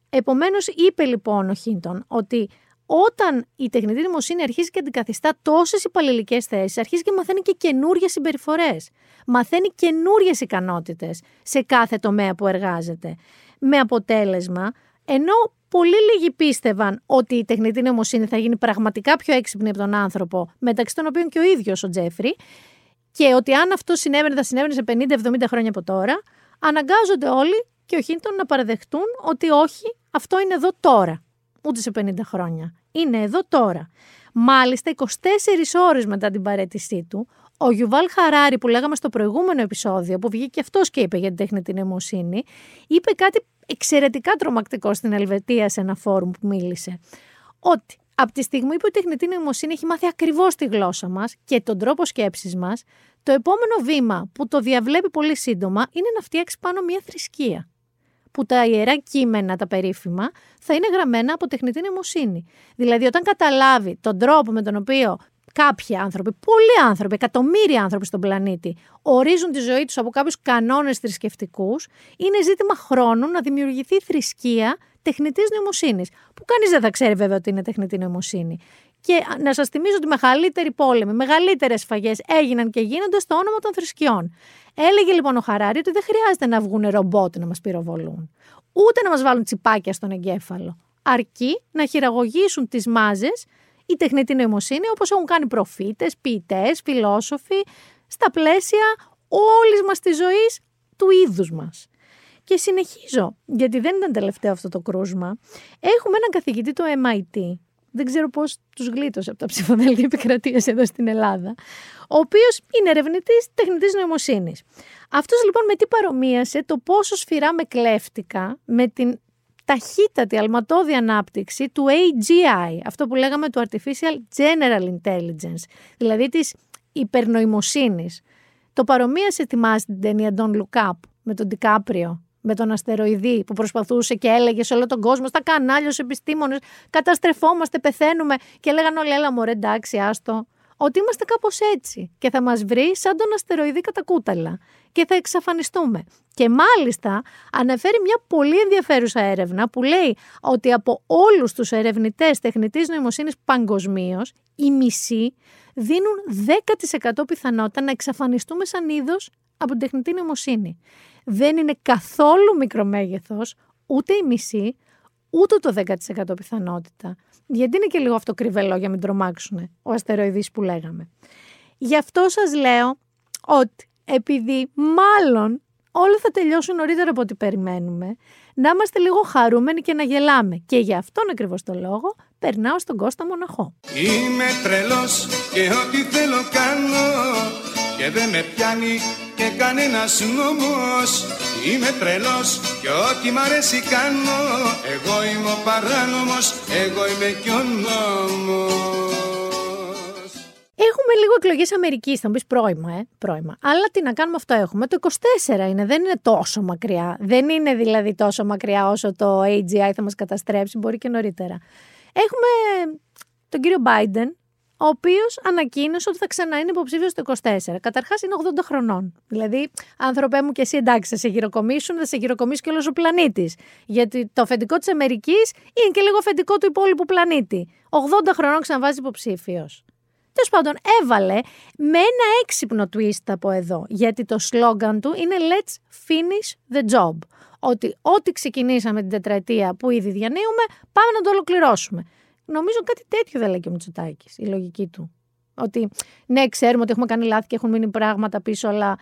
Επομένως είπε λοιπόν ο Χίντον ότι όταν η τεχνητή νοημοσύνη αρχίζει και αντικαθιστά τόσες υπαλληλικές θέσεις, αρχίζει και μαθαίνει και καινούριες συμπεριφορές. Μαθαίνει καινούριες ικανότητες σε κάθε τομέα που εργάζεται. Με αποτέλεσμα, ενώ πολύ λίγοι πίστευαν ότι η τεχνητή νοημοσύνη θα γίνει πραγματικά πιο έξυπνη από τον άνθρωπο, μεταξύ των οποίων και ο ίδιος ο Τζέφρι, και ότι αν αυτό συνέβαινε, θα συνέβαινε σε 50-70 χρόνια από τώρα, αναγκάζονται όλοι και ο Χίντον να παραδεχτούν ότι όχι, αυτό είναι εδώ τώρα ούτε σε 50 χρόνια. Είναι εδώ τώρα. Μάλιστα, 24 ώρες μετά την παρέτησή του, ο Γιουβάλ Χαράρη που λέγαμε στο προηγούμενο επεισόδιο, που βγήκε και αυτός και είπε για την τέχνη την νοημοσύνη, είπε κάτι εξαιρετικά τρομακτικό στην Ελβετία σε ένα φόρουμ που μίλησε. Ότι από τη στιγμή που η τεχνητή νοημοσύνη έχει μάθει ακριβώς τη γλώσσα μας και τον τρόπο σκέψης μας, το επόμενο βήμα που το διαβλέπει πολύ σύντομα είναι να φτιάξει πάνω μια θρησκεία που τα ιερά κείμενα, τα περίφημα, θα είναι γραμμένα από τεχνητή νοημοσύνη. Δηλαδή, όταν καταλάβει τον τρόπο με τον οποίο κάποιοι άνθρωποι, πολλοί άνθρωποι, εκατομμύρια άνθρωποι στον πλανήτη, ορίζουν τη ζωή τους από κάποιους κανόνες θρησκευτικούς, είναι ζήτημα χρόνου να δημιουργηθεί θρησκεία τεχνητής νοημοσύνης. Που κανείς δεν θα ξέρει βέβαια ότι είναι τεχνητή νοημοσύνη. Και να σας θυμίζω ότι μεγαλύτεροι πόλεμοι, μεγαλύτερες σφαγές έγιναν και γίνονται στο όνομα των θρησκειών. Έλεγε λοιπόν ο Χαράρη ότι δεν χρειάζεται να βγουν ρομπότ να μας πυροβολούν, ούτε να μας βάλουν τσιπάκια στον εγκέφαλο. Αρκεί να χειραγωγήσουν τις μάζες η τεχνητή νοημοσύνη όπως έχουν κάνει προφήτες, ποιητές, φιλόσοφοι, στα πλαίσια όλης μας της ζωής του είδους μας. Και συνεχίζω, γιατί δεν ήταν τελευταίο αυτό το κρούσμα. Έχουμε έναν καθηγητή του MIT, δεν ξέρω πώς τους γλίτωσε από τα ψηφοδέλτια επικρατείας εδώ στην Ελλάδα, ο οποίος είναι ερευνητής τεχνητής νοημοσύνης. Αυτός λοιπόν με τι παρομοίασε το πόσο σφυρά με κλέφτηκα με την ταχύτατη αλματώδη ανάπτυξη του AGI, αυτό που λέγαμε του Artificial General Intelligence, δηλαδή της υπερνοημοσύνης. Το παρομοίασε, θυμάστε την ταινία Don't Look Up με τον Ντικάπριο, με τον αστεροειδή που προσπαθούσε και έλεγε σε όλο τον κόσμο, στα κανάλια, στους επιστήμονες, καταστρεφόμαστε, πεθαίνουμε. Και λέγανε όλοι, έλα μωρέ, εντάξει, άστο. Ότι είμαστε κάπως έτσι και θα μας βρει σαν τον αστεροειδή κατά κούταλα και θα εξαφανιστούμε. Και μάλιστα αναφέρει μια πολύ ενδιαφέρουσα έρευνα που λέει ότι από όλους τους ερευνητές τεχνητής νοημοσύνης παγκοσμίως, οι μισοί δίνουν 10% πιθανότητα να εξαφανιστούμε σαν είδος από την τεχνητή νοημοσύνη. Δεν είναι καθόλου μικρομέγεθος, ούτε η μισή, ούτε το 10% πιθανότητα. Γιατί είναι και λίγο αυτό κρυβελό για μην τρομάξουν ο αστεροειδής που λέγαμε. Γι' αυτό σας λέω ότι επειδή μάλλον όλα θα τελειώσουν νωρίτερα από ό,τι περιμένουμε, να είμαστε λίγο χαρούμενοι και να γελάμε. Και γι' αυτόν ακριβώς το λόγο περνάω στον Κώστα Μοναχό. Είμαι τρελός και ό,τι θέλω κάνω και δεν με πιάνει και κανένας νόμος Είμαι τρελός και ό,τι μ' αρέσει κάνω Εγώ είμαι ο παράνομος, εγώ είμαι κι ο νόμος Έχουμε λίγο εκλογές Αμερικής, θα μου πεις πρόημα, ε. Πρόημα. Αλλά τι να κάνουμε αυτό έχουμε. Το 24 είναι, δεν είναι τόσο μακριά. Δεν είναι δηλαδή τόσο μακριά όσο το AGI θα μας καταστρέψει, μπορεί και νωρίτερα. Έχουμε τον κύριο Biden, ο οποίος ανακοίνωσε ότι θα ξανά είναι υποψήφιος το 24. Καταρχάς είναι 80 χρονών. Δηλαδή, άνθρωπέ μου και εσύ εντάξει, θα σε γηροκομήσουν, θα σε γηροκομήσει και όλος ο πλανήτης. Γιατί το αφεντικό της Αμερικής είναι και λίγο αφεντικό του υπόλοιπου πλανήτη. 80 χρονών ξαναβάζει υποψήφιος. Τέλος πάντων, έβαλε με ένα έξυπνο twist από εδώ. Γιατί το σλόγκαν του είναι Let's finish the job. Ότι ό,τι ξεκινήσαμε την τετραετία που ήδη διανύουμε, πάμε να το ολοκληρώσουμε. Νομίζω κάτι τέτοιο δεν λέει και ο Μητσοτάκης, η λογική του. Ότι ναι, ξέρουμε ότι έχουμε κάνει λάθη και έχουν μείνει πράγματα πίσω, αλλά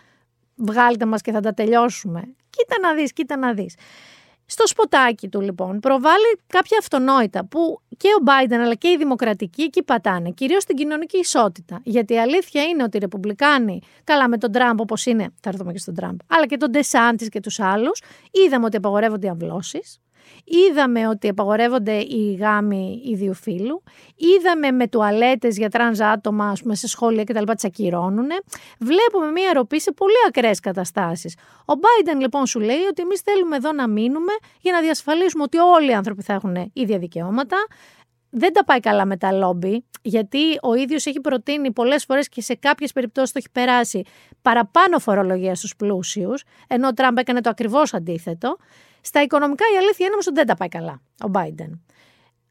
βγάλτε μας και θα τα τελειώσουμε. Κοίτα να δεις, κοίτα να δεις. Στο σποτάκι του λοιπόν προβάλλει κάποια αυτονόητα που και ο Biden αλλά και οι δημοκρατικοί εκεί πατάνε, κυρίως στην κοινωνική ισότητα. Γιατί η αλήθεια είναι ότι οι ρεπουμπλικάνοι, καλά με τον Τραμπ όπως είναι, θα έρθουμε και στον Τραμπ, αλλά και τον Ντεσάντης και τους άλλους, είδαμε ότι απαγορεύονται οι αμβλώσεις, Είδαμε ότι απαγορεύονται οι γάμοι ίδιου φύλου. Είδαμε με τουαλέτες για τρανς άτομα ας πούμε, σε σχολεία και τα λοιπά τις ακυρώνουν. Βλέπουμε μία ροπή σε πολύ ακραίες καταστάσεις. Ο Biden λοιπόν σου λέει ότι εμείς θέλουμε εδώ να μείνουμε για να διασφαλίσουμε ότι όλοι οι άνθρωποι θα έχουν ίδια δικαιώματα. Δεν τα πάει καλά με τα λόμπι, γιατί ο ίδιος έχει προτείνει πολλές φορές και σε κάποιες περιπτώσεις το έχει περάσει παραπάνω φορολογία στους πλούσιους, ενώ ο Τραμπ έκανε το ακριβώς αντίθετο. Στα οικονομικά η αλήθεια είναι όμως ότι δεν τα πάει καλά ο Biden.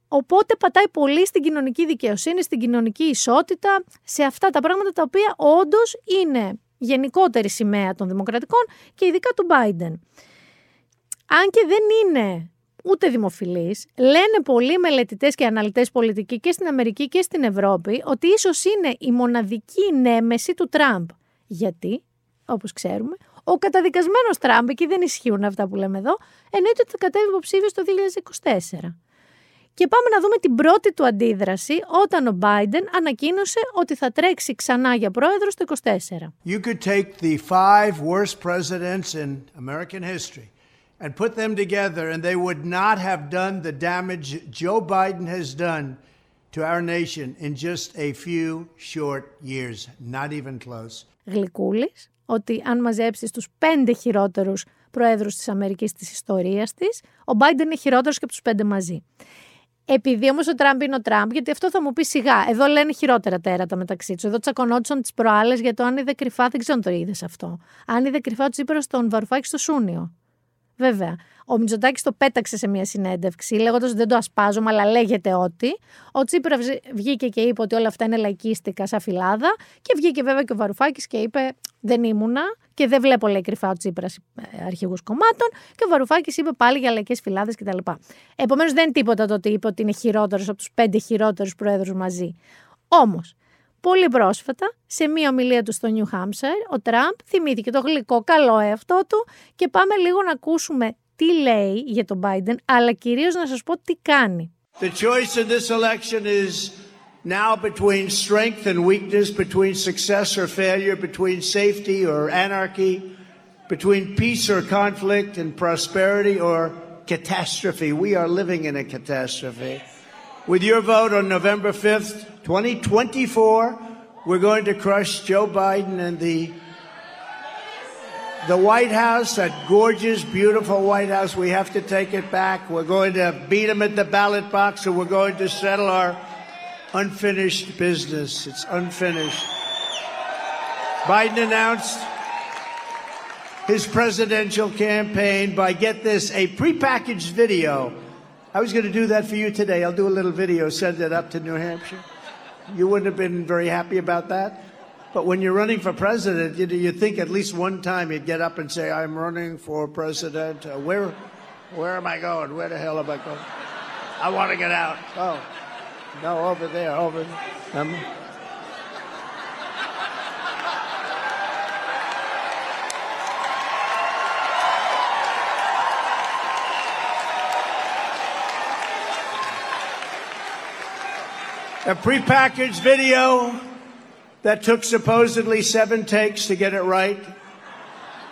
Οπότε πατάει πολύ στην κοινωνική δικαιοσύνη, στην κοινωνική ισότητα, σε αυτά τα πράγματα τα οποία όντως είναι γενικότερη σημαία των δημοκρατικών και ειδικά του Biden. Αν και δεν είναι ούτε δημοφιλής, λένε πολλοί μελετητές και αναλυτές πολιτικοί και στην Αμερική και στην Ευρώπη ότι ίσως είναι η μοναδική νέμεση του Τραμπ. Γιατί, όπως ξέρουμε, ο καταδικασμένο Τραμπ, εκεί δεν ισχύουν αυτά που λέμε εδώ, εννοείται ότι θα κατέβει υποψήφιο το 2024. Και πάμε να δούμε την πρώτη του αντίδραση όταν ο Biden ανακοίνωσε ότι θα τρέξει ξανά για πρόεδρο το 24. You could take the five worst presidents in American history and put them together and they would not have done the damage Joe Biden has done to our nation in just a few short years. Not even close. Γλυκούλης, ότι αν μαζέψεις τους πέντε χειρότερους προέδρους της Αμερικής της ιστορίας της, ο Biden είναι χειρότερος και από τους πέντε μαζί. Επειδή όμως ο Τραμπ είναι ο Τραμπ, γιατί αυτό θα μου πει σιγά. Εδώ λένε χειρότερα τέρατα μεταξύ τους. Εδώ τσακωνόντουσαν τις προάλλες για το αν είδε κρυφά, δεν ξέρω αν το είδες αυτό. Αν είδε κρυφά ο Τσίπρας στον Βαρουφάκη στο Σούνιο. Βέβαια. Ο Μητσοτάκης το πέταξε σε μια συνέντευξη, λέγοντας ότι δεν το ασπάζομαι, αλλά λέγεται ότι. Ο Τσίπρας βγήκε και είπε ότι όλα αυτά είναι λαϊκίστικα σαν φυλάδα. Και βγήκε βέβαια και ο Βαρουφάκης και είπε: Δεν ήμουνα και δεν βλέπω, λέει κρυφά ο Τσίπρας ε, αρχηγούς κομμάτων. Και ο Βαρουφάκης είπε πάλι για λαϊκές φυλάδες κτλ. Επομένως δεν είναι τίποτα το ότι είπε ότι είναι χειρότερος από τους πέντε χειρότερους προέδρου μαζί. Όμως, Πολύ πρόσφατα, σε μία ομιλία του στο New Hampshire, ο Τραμπ θυμήθηκε το γλυκό καλό εαυτό του και πάμε λίγο να ακούσουμε τι λέει για τον Biden, αλλά κυρίως να σας πω τι κάνει. The choice in this election is now between strength and weakness, between success or failure, between safety or anarchy, between peace or conflict and prosperity or catastrophe. We are living in a catastrophe. With your vote on November 5th, 2024, we're going to crush Joe Biden and the the White House, that gorgeous, beautiful White House. We have to take it back. We're going to beat him at the ballot box, and we're going to settle our unfinished business. It's unfinished. Biden announced his presidential campaign by get this a prepackaged video I was going to do that for you today. I'll do a little video, send it up to New Hampshire. you wouldn't have been very happy about that. But when you're running for president, you, you think at least one time you'd get up and say, I'm running for president. Uh, where, where am I going? Where the hell am I going? I want to get out. Oh, no, over there, over there. Um, a prepackaged video that took supposedly seven takes to get it right,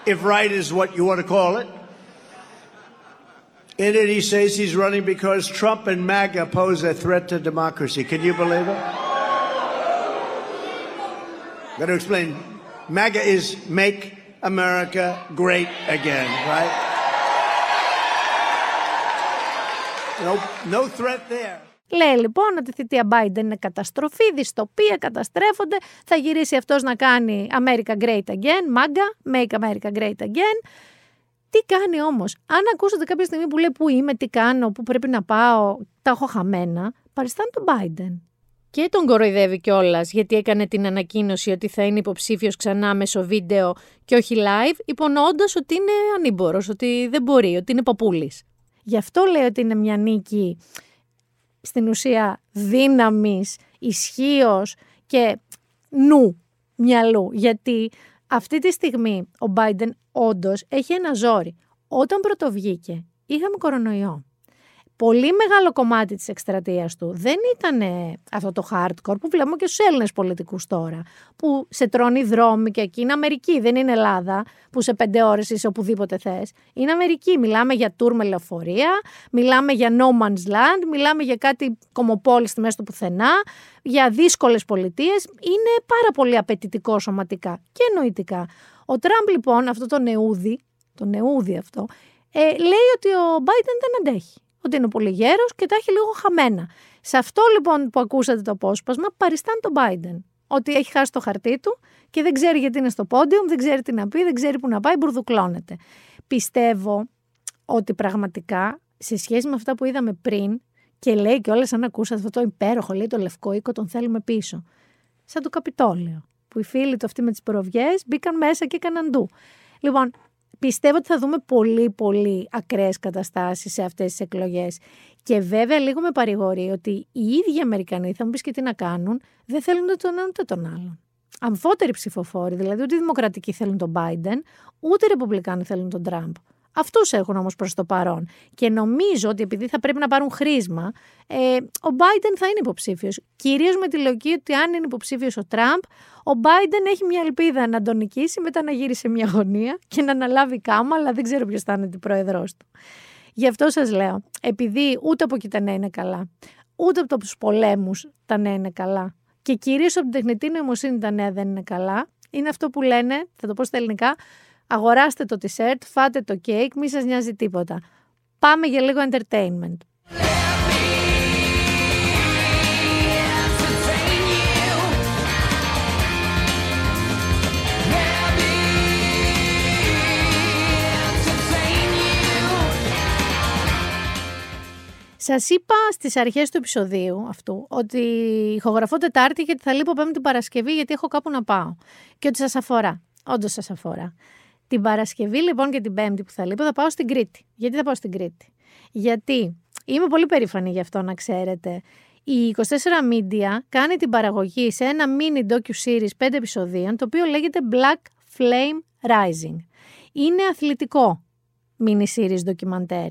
if right is what you want to call it. In it, he says he's running because Trump and MAGA pose a threat to democracy. Can you believe it? Got to explain. MAGA is make America great again, right? No, no threat there. Λέει λοιπόν ότι η θητεία Biden είναι καταστροφή, δυστοπία, καταστρέφονται. Θα γυρίσει αυτός να κάνει America Great Again, MAGA, Make America Great Again. Τι κάνει όμως, αν ακούσατε κάποια στιγμή που λέει που είμαι, τι κάνω, που πρέπει να πάω, τα έχω χαμένα, παριστάνει τον Biden. Και τον κοροϊδεύει κιόλας γιατί έκανε την ανακοίνωση ότι θα είναι υποψήφιος ξανά μέσω βίντεο και όχι live, υπονοώντας ότι είναι ανήμπορος, ότι δεν μπορεί, ότι είναι παππούλης. Γι' αυτό λέει ότι είναι μια νίκη στην ουσία δύναμης, ισχύως και νου μυαλού. Γιατί αυτή τη στιγμή ο Biden όντως έχει ένα ζόρι. Όταν πρωτοβγήκε είχαμε κορονοϊό πολύ μεγάλο κομμάτι της εκστρατείας του δεν ήταν αυτό το hardcore που βλέπουμε και στους Έλληνες πολιτικούς τώρα, που σε τρώνει δρόμοι και εκεί είναι Αμερική, δεν είναι Ελλάδα, που σε πέντε ώρες είσαι οπουδήποτε θες. Είναι Αμερική, μιλάμε για τουρ με λεωφορεία, μιλάμε για no man's land, μιλάμε για κάτι κομοπόλης στη μέση του πουθενά, για δύσκολες πολιτείες, είναι πάρα πολύ απαιτητικό σωματικά και νοητικά. Ο Τραμπ λοιπόν, αυτό το νεούδι, το νεούδι αυτό, ε, λέει ότι ο Biden δεν αντέχει ότι είναι πολύ γέρος και τα έχει λίγο χαμένα. Σε αυτό λοιπόν που ακούσατε το απόσπασμα, παριστάνει τον Biden. Ότι έχει χάσει το χαρτί του και δεν ξέρει γιατί είναι στο πόντιουμ, δεν ξέρει τι να πει, δεν ξέρει που να πάει, μπουρδουκλώνεται. Πιστεύω ότι πραγματικά σε σχέση με αυτά που είδαμε πριν, και λέει και όλες αν ακούσατε αυτό το υπέροχο, λέει το λευκό οίκο, τον θέλουμε πίσω. Σαν το Καπιτόλιο, που οι φίλοι του αυτοί με τις προβιές μπήκαν μέσα και έκαναν ντου. Λοιπόν, πιστεύω ότι θα δούμε πολύ πολύ ακραίες καταστάσεις σε αυτές τις εκλογές. Και βέβαια λίγο με παρηγορεί ότι οι ίδιοι Αμερικανοί, θα μου πεις και τι να κάνουν, δεν θέλουν ούτε τον ένα ούτε τον άλλον. Αμφότεροι ψηφοφόροι, δηλαδή ούτε οι Δημοκρατικοί θέλουν τον Biden, ούτε οι Ρεπουμπλικάνοι θέλουν τον Τραμπ. Αυτούς έχουν όμως προς το παρόν. Και νομίζω ότι επειδή θα πρέπει να πάρουν χρήσμα, ε, ο Biden θα είναι υποψήφιος. Κυρίως με τη λογική ότι αν είναι υποψήφιος ο Τραμπ, ο Biden έχει μια ελπίδα να τον νικήσει, μετά να γύρει σε μια γωνία και να αναλάβει κάμα, αλλά δεν ξέρω ποιος θα είναι την πρόεδρό του. Γι' αυτό σας λέω, επειδή ούτε από εκεί τα νέα είναι καλά, ούτε από τους πολέμους τα νέα είναι καλά, και κυρίως από την τεχνητή νοημοσύνη τα νέα δεν είναι καλά, είναι αυτό που λένε, θα το πω στα ελληνικά, αγοράστε το t-shirt, φάτε το cake, μη σας νοιάζει τίποτα. Πάμε για λίγο entertainment. Σας είπα στις αρχές του επεισοδίου αυτού ότι ηχογραφώ Τετάρτη γιατί θα λείπω Πέμπτη Παρασκευή γιατί έχω κάπου να πάω. Και ότι σας αφορά. Όντως σας αφορά. Την Παρασκευή λοιπόν και την Πέμπτη που θα λείπω θα πάω στην Κρήτη. Γιατί θα πάω στην Κρήτη; Γιατί είμαι πολύ περήφανη γι' αυτό να ξέρετε. Η 24 Media κάνει την παραγωγή σε ένα mini docu-series 5 επεισοδίων το οποίο λέγεται Black Flame Rising. Είναι αθλητικό mini series ντοκιμαντέρ.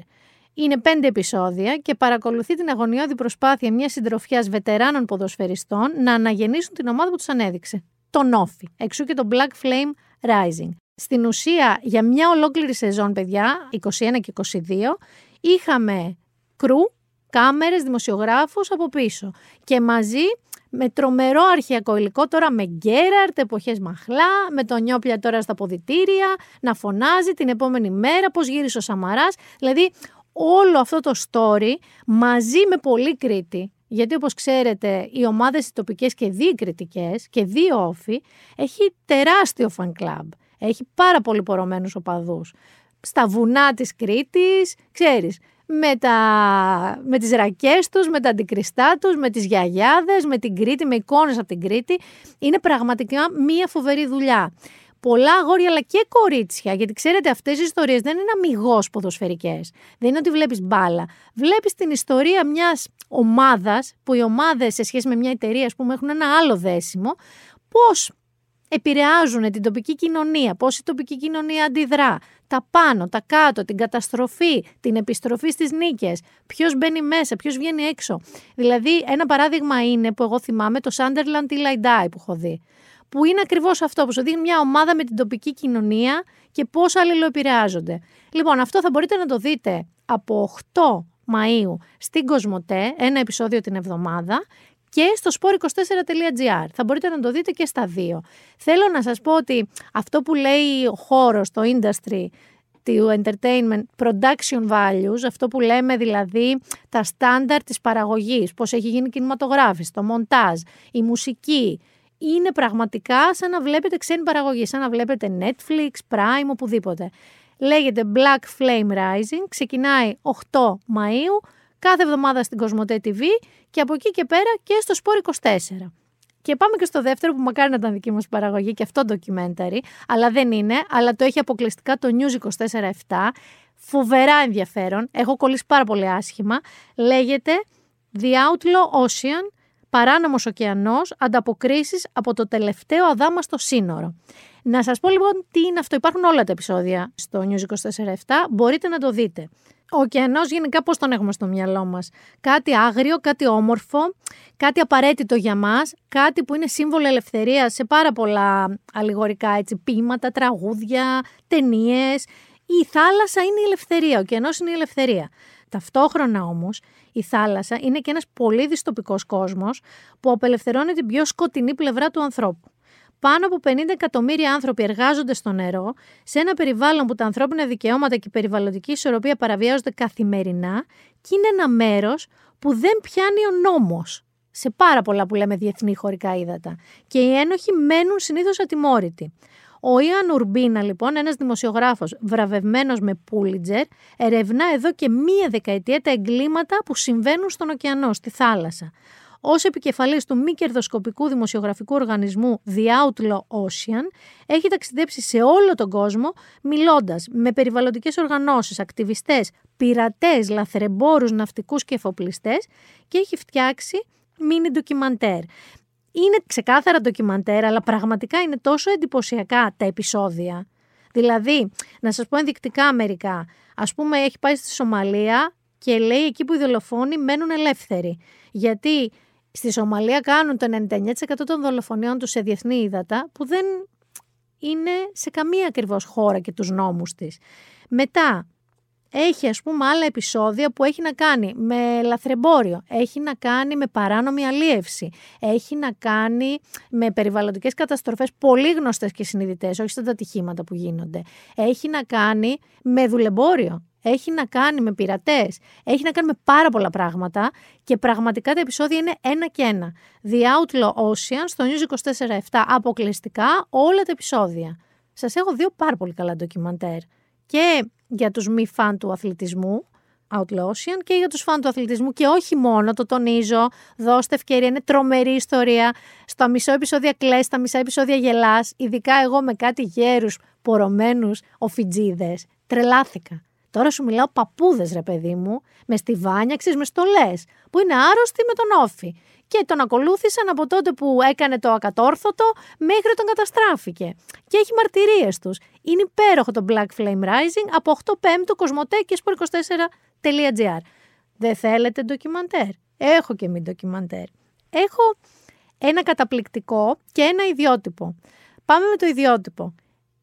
Είναι πέντε επεισόδια και παρακολουθεί την αγωνιώδη προσπάθεια μιας συντροφιάς βετεράνων ποδοσφαιριστών να αναγεννήσουν την ομάδα που τους ανέδειξε. Τον Όφη. Εξού και το Black Flame Rising. Στην ουσία, για μια ολόκληρη σεζόν, παιδιά, 21 και 22, είχαμε κρού, κάμερες, δημοσιογράφους από πίσω. Και μαζί με τρομερό αρχαιακό υλικό, τώρα με Γκέραρτ, εποχές μαχλά, με τον Νιόπλια τώρα στα ποδητήρια, να φωνάζει την επόμενη μέρα, πώς γύρισε ο Σαμαράς. Δηλαδή, όλο αυτό το story μαζί με πολύ Κρήτη, γιατί όπως ξέρετε οι ομάδες οι τοπικές και δύο κριτικές και δύο όφη έχει τεράστιο fan club. Έχει πάρα πολύ πορωμένους οπαδούς. Στα βουνά της Κρήτης, ξέρεις, με, τα, με τις ρακές τους, με τα αντικριστά τους, με τις γιαγιάδες, με την Κρήτη, με εικόνες από την Κρήτη. Είναι πραγματικά μία φοβερή δουλειά. Πολλά αγόρια αλλά και κορίτσια, γιατί ξέρετε αυτές οι ιστορίες δεν είναι αμυγός ποδοσφαιρικές. Δεν είναι ότι βλέπεις μπάλα. Βλέπεις την ιστορία μιας ομάδας, που οι ομάδες σε σχέση με μια εταιρεία ας πούμε, έχουν ένα άλλο δέσιμο, πώς επηρεάζουν την τοπική κοινωνία, πώς η τοπική κοινωνία αντιδρά, τα πάνω, τα κάτω, την καταστροφή, την επιστροφή στις νίκες, ποιος μπαίνει μέσα, ποιος βγαίνει έξω. Δηλαδή ένα παράδειγμα είναι που εγώ θυμάμαι το Sunderland Till I Die που έχω δει, που είναι ακριβώς αυτό, που σου δείχνει μια ομάδα με την τοπική κοινωνία και πώς αλληλοεπηρεάζονται. Λοιπόν, αυτό θα μπορείτε να το δείτε από 8 Μαΐου στην Κοσμοτέ, ένα επεισόδιο την εβδομάδα και στο sport24.gr. Θα μπορείτε να το δείτε και στα δύο. Θέλω να σας πω ότι αυτό που λέει ο χώρος, το industry, του entertainment production values, αυτό που λέμε δηλαδή τα στάνταρ της παραγωγής, πώς έχει γίνει η κινηματογράφηση, το μοντάζ, η μουσική, είναι πραγματικά σαν να βλέπετε ξένη παραγωγή, σαν να βλέπετε Netflix, Prime, οπουδήποτε. Λέγεται Black Flame Rising, ξεκινάει 8 Μαΐου, κάθε εβδομάδα στην Κοσμοτέ TV και από εκεί και πέρα και στο Σπόρ 24. Και πάμε και στο δεύτερο που μακάρι να ήταν δική μας παραγωγή και αυτό documentary, αλλά δεν είναι, αλλά το έχει αποκλειστικά το News 24-7. Φοβερά ενδιαφέρον, έχω κολλήσει πάρα πολύ άσχημα. Λέγεται The Outlaw Ocean, παράνομος ωκεανός, ανταποκρίσεις από το τελευταίο αδάμαστο σύνορο. Να σας πω λοιπόν τι είναι αυτό. Υπάρχουν όλα τα επεισόδια στο News 24-7. Μπορείτε να το δείτε. Ο ωκεανός γενικά πώς τον έχουμε στο μυαλό μας. Κάτι άγριο, κάτι όμορφο, κάτι απαραίτητο για μας, κάτι που είναι σύμβολο ελευθερίας σε πάρα πολλά αλληγορικά έτσι, ποίηματα, τραγούδια, ταινίες. Η θάλασσα είναι η ελευθερία, ο ωκεανός είναι η ελευθερία. Ταυτόχρονα όμως, η θάλασσα είναι και ένας πολύ δυστοπικός κόσμος που απελευθερώνει την πιο σκοτεινή πλευρά του ανθρώπου. Πάνω από 50 εκατομμύρια άνθρωποι εργάζονται στο νερό, σε ένα περιβάλλον που τα ανθρώπινα δικαιώματα και η περιβαλλοντική ισορροπία παραβιάζονται καθημερινά και είναι ένα μέρος που δεν πιάνει ο νόμος. Σε πάρα πολλά που λέμε διεθνή χωρικά ύδατα. Και οι ένοχοι μένουν συνήθως ατιμόρυτοι. Ο Ιαν Ουρμπίνα, λοιπόν, ένας δημοσιογράφος βραβευμένος με Πούλιτζερ, ερευνά εδώ και μία δεκαετία τα εγκλήματα που συμβαίνουν στον ωκεανό, στη θάλασσα. Ω επικεφαλής του μη κερδοσκοπικού δημοσιογραφικού οργανισμού The Outlaw Ocean, έχει ταξιδέψει σε όλο τον κόσμο, μιλώντας με περιβαλλοντικές οργανώσεις, ακτιβιστές, πειρατές, λαθρεμπόρους, ναυτικούς και εφοπλιστές και έχει φτιάξει μίνι ντοκιμαντέρ. Είναι ξεκάθαρα ντοκιμαντέρ, αλλά πραγματικά είναι τόσο εντυπωσιακά τα επεισόδια. Δηλαδή, να σας πω ενδεικτικά μερικά. Ας πούμε, έχει πάει στη Σομαλία και λέει εκεί που οι δολοφόνοι μένουν ελεύθεροι. Γιατί Στη Σομαλία κάνουν το 99% των δολοφονιών τους σε διεθνή ύδατα που δεν είναι σε καμία ακριβώς χώρα και τους νόμους της. Μετά, έχει ας πούμε άλλα επεισόδια που έχει να κάνει με λαθρεμπόριο, έχει να κάνει με παράνομη αλίευση, έχει να κάνει με περιβαλλοντικές καταστροφές πολύ γνωστές και συνειδητές, όχι στα ατυχήματα που γίνονται. Έχει να κάνει με δουλεμπόριο, έχει να κάνει με πειρατές, έχει να κάνει με πάρα πολλά πράγματα και πραγματικά τα επεισόδια είναι ένα και ένα. The Outlaw Ocean στο News 24-7 αποκλειστικά όλα τα επεισόδια. Σας έχω δύο πάρα πολύ καλά ντοκιμαντέρ. Και για τους μη φαν του αθλητισμού, Outlaw Ocean, και για τους φαν του αθλητισμού και όχι μόνο, το τονίζω, δώστε ευκαιρία, είναι τρομερή ιστορία. Στο μισό επεισόδια κλαις, στα μισά επεισόδια γελάς, ειδικά εγώ με κάτι γέρους, πορωμένους, οφιτζίδες. Τρελάθηκα. Τώρα σου μιλάω παππούδες, ρε παιδί μου, με στιβάνια, ξέρει, με στολές, που είναι άρρωστοι με τον όφη. Και τον ακολούθησαν από τότε που έκανε το ακατόρθωτο μέχρι τον καταστράφηκε. Και έχει μαρτυρίες τους. Είναι υπέροχο το Black Flame Rising από 8 Πέμπτου Κοσμοτέ και 24gr Δεν θέλετε ντοκιμαντέρ; Έχω και μη ντοκιμαντέρ. Έχω ένα καταπληκτικό και ένα ιδιότυπο. Πάμε με το ιδιότυπο.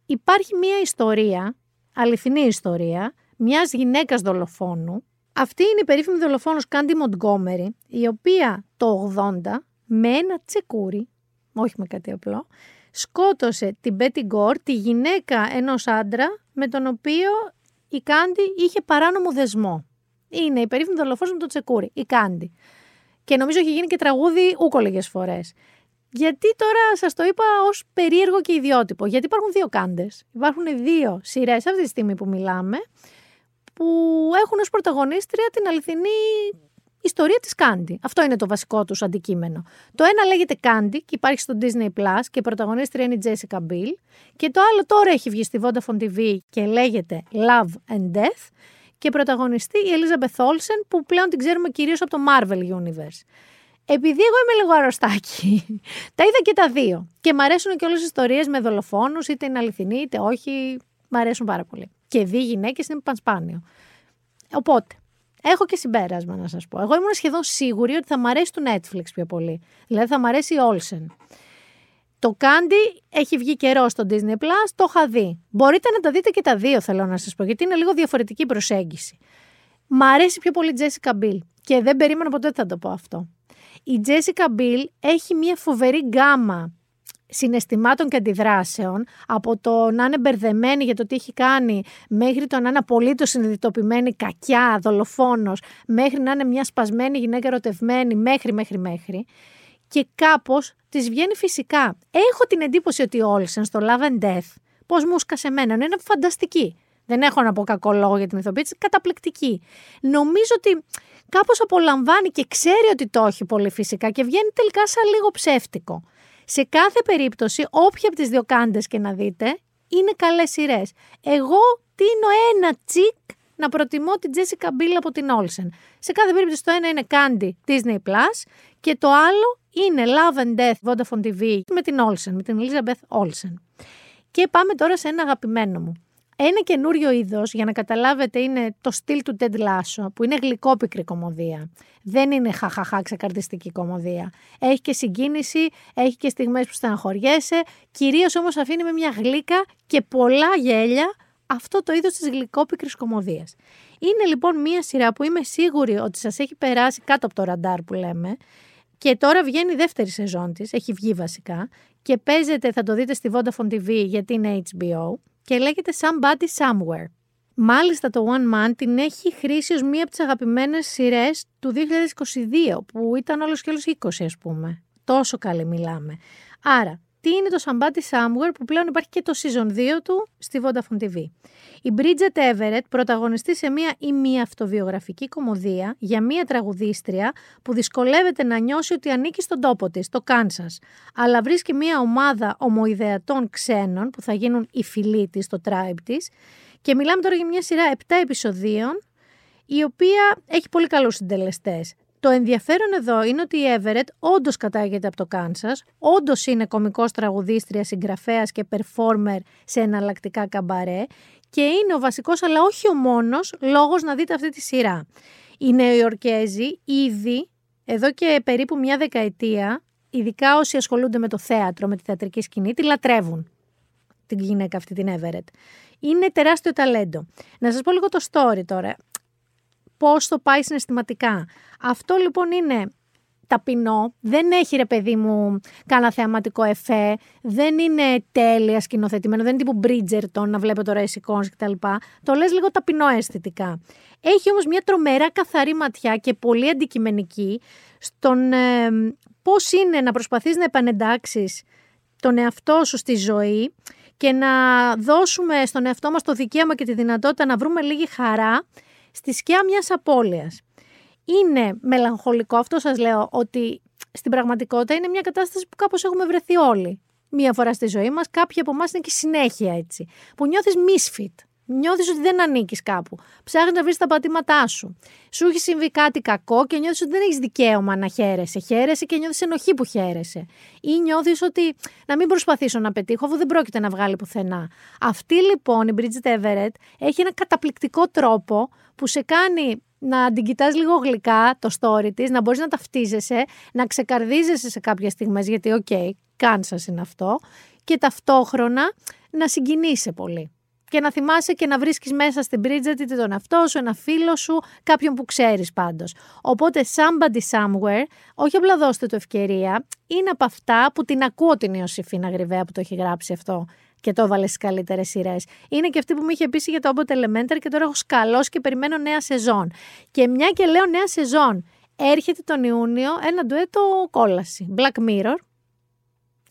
Υπάρχει μία ιστορία, αληθινή ιστορία, μιας γυναίκας δολοφόνου. Αυτή είναι η περίφημη δολοφόνος Κάντι Μοντγκόμερι, η οποία το 80 με ένα τσεκούρι, όχι με κάτι απλό, σκότωσε την Μπέτι Γκορ, τη γυναίκα ενός άντρα με τον οποίο η Κάντι είχε παράνομο δεσμό. Είναι η περίφημη δολοφόνος με το τσεκούρι, η Κάντι. Και νομίζω έχει γίνει και τραγούδι ούκο λίγες φορές. Γιατί τώρα σας το είπα ως περίεργο και ιδιότυπο. Γιατί υπάρχουν δύο κάντε. Υπάρχουν δύο σειρές αυτή τη στιγμή που μιλάμε που έχουν ως πρωταγωνίστρια την αληθινή ιστορία της Κάντι. Αυτό είναι το βασικό τους αντικείμενο. Το ένα λέγεται Κάντι και υπάρχει στο Disney Plus και η πρωταγωνίστρια είναι η Jessica Biel και το άλλο τώρα έχει βγει στη Vodafone TV και λέγεται Love and Death και πρωταγωνιστεί η Elizabeth Olsen που πλέον την ξέρουμε κυρίως από το Marvel Universe. Επειδή εγώ είμαι λίγο αρρωστάκι, τα είδα και τα δύο. Και μ' αρέσουν και όλες οι ιστορίες με δολοφόνους, είτε είναι αληθινή είτε όχι. Μ' αρέσουν πάρα πολύ. Και δύο γυναίκες είναι πανσπάνιο. Οπότε, έχω και συμπέρασμα να σας πω. Εγώ ήμουν σχεδόν σίγουρη ότι θα μ' αρέσει το Netflix πιο πολύ. Δηλαδή θα μ' αρέσει η Olsen. Το Candy έχει βγει καιρό στο Disney Plus, το είχα δει. Μπορείτε να τα δείτε και τα δύο, θέλω να σας πω, γιατί είναι λίγο διαφορετική προσέγγιση. Μ' αρέσει πιο πολύ η Jessica Biel και δεν περίμενα ποτέ ότι θα το πω αυτό. Η Jessica Biel έχει μια φοβερή γκάμα συναισθημάτων και αντιδράσεων, από το να είναι μπερδεμένη για το τι έχει κάνει, μέχρι το να είναι απολύτως συνειδητοποιημένη, κακιά, δολοφόνος, μέχρι να είναι μια σπασμένη γυναίκα ερωτευμένη, μέχρι, μέχρι, μέχρι. Και κάπως της βγαίνει φυσικά. Έχω την εντύπωση ότι ο Όλσεν στο Love and Death, πώ μου σκάσε εμένα, είναι φανταστική. Δεν έχω να πω κακό λόγο για την ηθοποιία της, καταπληκτική. Νομίζω ότι κάπως απολαμβάνει και ξέρει ότι το έχει πολύ φυσικά και βγαίνει τελικά σαν λίγο ψεύτικο. Σε κάθε περίπτωση, όποια από τις δύο κάντες και να δείτε, είναι καλές σειρές. Εγώ τίνω ένα τσικ να προτιμώ την Jessica Biel από την Olsen. Σε κάθε περίπτωση το ένα είναι Candy Disney Plus και το άλλο είναι Love and Death Vodafone TV με την Olsen, με την Elizabeth Olsen. Και πάμε τώρα σε ένα αγαπημένο μου. Ένα καινούριο είδος, για να καταλάβετε, είναι το στυλ του Ted Lasso, που είναι γλυκόπικρη κομμωδία. Δεν είναι χαχαχά ξεκαρτιστική κομμωδία. Έχει και συγκίνηση, έχει και στιγμές που στεναχωριέσαι, κυρίως όμως αφήνει με μια γλύκα και πολλά γέλια αυτό το είδος της γλυκόπικρης κομμωδίας. Είναι λοιπόν μια σειρά που είμαι σίγουρη ότι σας έχει περάσει κάτω από το ραντάρ που λέμε και τώρα βγαίνει η δεύτερη σεζόν της, έχει βγει βασικά και παίζεται, θα το δείτε στη Vodafone TV γιατί είναι HBO και λέγεται Somebody Somewhere. Μάλιστα το One Man την έχει χρήσει ως μία από τις αγαπημένες σειρές του 2022 που ήταν όλος και όλος 20 ας πούμε. Τόσο καλή μιλάμε. Άρα τι είναι το Somebody Somewhere που πλέον υπάρχει και το season 2 του στη Vodafone TV. Η Bridget Everett πρωταγωνιστεί σε μια ημιαυτοβιογραφική κομμωδία για μια τραγουδίστρια που δυσκολεύεται να νιώσει ότι ανήκει στον τόπο της, το Κάνσας, αλλά βρίσκει μια ομάδα ομοειδεατών ξένων που θα γίνουν οι φιλοί της, το tribe της και μιλάμε τώρα για μια σειρά 7 επεισοδίων η οποία έχει πολύ καλούς συντελεστές. Το ενδιαφέρον εδώ είναι ότι η Everett όντως κατάγεται από το Κάνσα, όντως είναι κωμικό τραγουδίστρια, συγγραφέας και performer σε εναλλακτικά καμπαρέ και είναι ο βασικός, αλλά όχι ο μόνος, λόγος να δείτε αυτή τη σειρά. Οι Νεοϊορκέζοι ήδη εδώ και περίπου μια δεκαετία, ειδικά όσοι ασχολούνται με το θέατρο, με τη θεατρική σκηνή, τη λατρεύουν την γυναίκα αυτή την Everett. Είναι τεράστιο ταλέντο. Να σας πω λίγο το story τώρα πώς το πάει συναισθηματικά. Αυτό λοιπόν είναι ταπεινό, δεν έχει ρε παιδί μου κανένα θεαματικό εφέ, δεν είναι τέλεια σκηνοθετημένο, δεν είναι τύπου Bridgerton να βλέπω τώρα εσύ κτλ. Το λες λίγο ταπεινό αισθητικά. Έχει όμως μια τρομερά καθαρή ματιά και πολύ αντικειμενική στον ε, πώς είναι να προσπαθείς να επανεντάξεις τον εαυτό σου στη ζωή και να δώσουμε στον εαυτό μας το δικαίωμα και τη δυνατότητα να βρούμε λίγη χαρά στη σκιά μιας απώλειας. Είναι μελαγχολικό αυτό σας λέω ότι στην πραγματικότητα είναι μια κατάσταση που κάπως έχουμε βρεθεί όλοι. Μία φορά στη ζωή μας, κάποιοι από εμάς είναι και συνέχεια έτσι. Που νιώθεις misfit. Νιώθεις ότι δεν ανήκεις κάπου. Ψάχνεις να βρεις τα πατήματά σου. Σου έχει συμβεί κάτι κακό και νιώθεις ότι δεν έχεις δικαίωμα να χαίρεσαι. Χαίρεσαι και νιώθεις ενοχή που χαίρεσαι. Ή νιώθεις ότι να μην προσπαθήσω να πετύχω, αφού δεν πρόκειται να βγάλει πουθενά. Αυτή λοιπόν η Bridget Everett έχει ένα καταπληκτικό τρόπο που σε κάνει να την κοιτάς λίγο γλυκά το story της, να μπορείς να ταυτίζεσαι, να ξεκαρδίζεσαι σε κάποιες στιγμές, γιατί ok, okay, Κάνσας είναι αυτό, και ταυτόχρονα να συγκινείσαι πολύ και να θυμάσαι και να βρίσκεις μέσα στην Bridget είτε τον εαυτό σου, ένα φίλο σου, κάποιον που ξέρεις πάντως. Οπότε somebody somewhere, όχι απλά δώστε του ευκαιρία, είναι από αυτά που την ακούω την Ιωσηφίνα Γριβέα που το έχει γράψει αυτό και το έβαλε στις καλύτερες σειρές. Είναι και αυτή που μου είχε πει για το Abbott Elementary και τώρα έχω σκαλώσει και περιμένω νέα σεζόν. Και μια και λέω νέα σεζόν, έρχεται τον Ιούνιο ένα ντουέτο κόλαση. Black Mirror,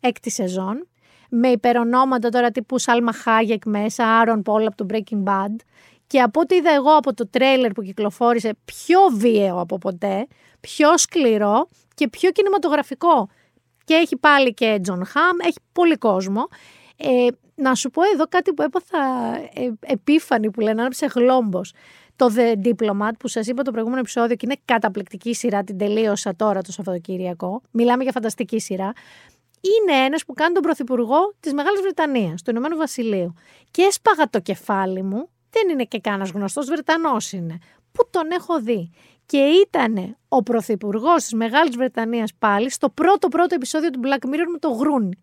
έκτη σεζόν με υπερονόματα τώρα τύπου Σάλμα Χάγεκ μέσα, Άρον Πόλ από το Breaking Bad και από ό,τι είδα εγώ από το τρέιλερ που κυκλοφόρησε πιο βίαιο από ποτέ, πιο σκληρό και πιο κινηματογραφικό. Και έχει πάλι και Τζον Χαμ, έχει πολύ κόσμο. Ε, να σου πω εδώ κάτι που έπαθα ε, επίφανη που λένε, άναψε γλόμπος. Το The Diplomat που σας είπα το προηγούμενο επεισόδιο και είναι καταπληκτική σειρά, την τελείωσα τώρα το Σαββατοκύριακο. Μιλάμε για φανταστική σειρά. Είναι ένας που κάνει τον Πρωθυπουργό της Μεγάλης Βρετανίας, του Ηνωμένου Βασιλείου. Και έσπαγα το κεφάλι μου, δεν είναι και κανένας γνωστός Βρετανός είναι, που τον έχω δει. Και ήταν ο Πρωθυπουργός της Μεγάλης Βρετανίας πάλι στο πρώτο πρώτο επεισόδιο του Black Mirror με το γρούνι.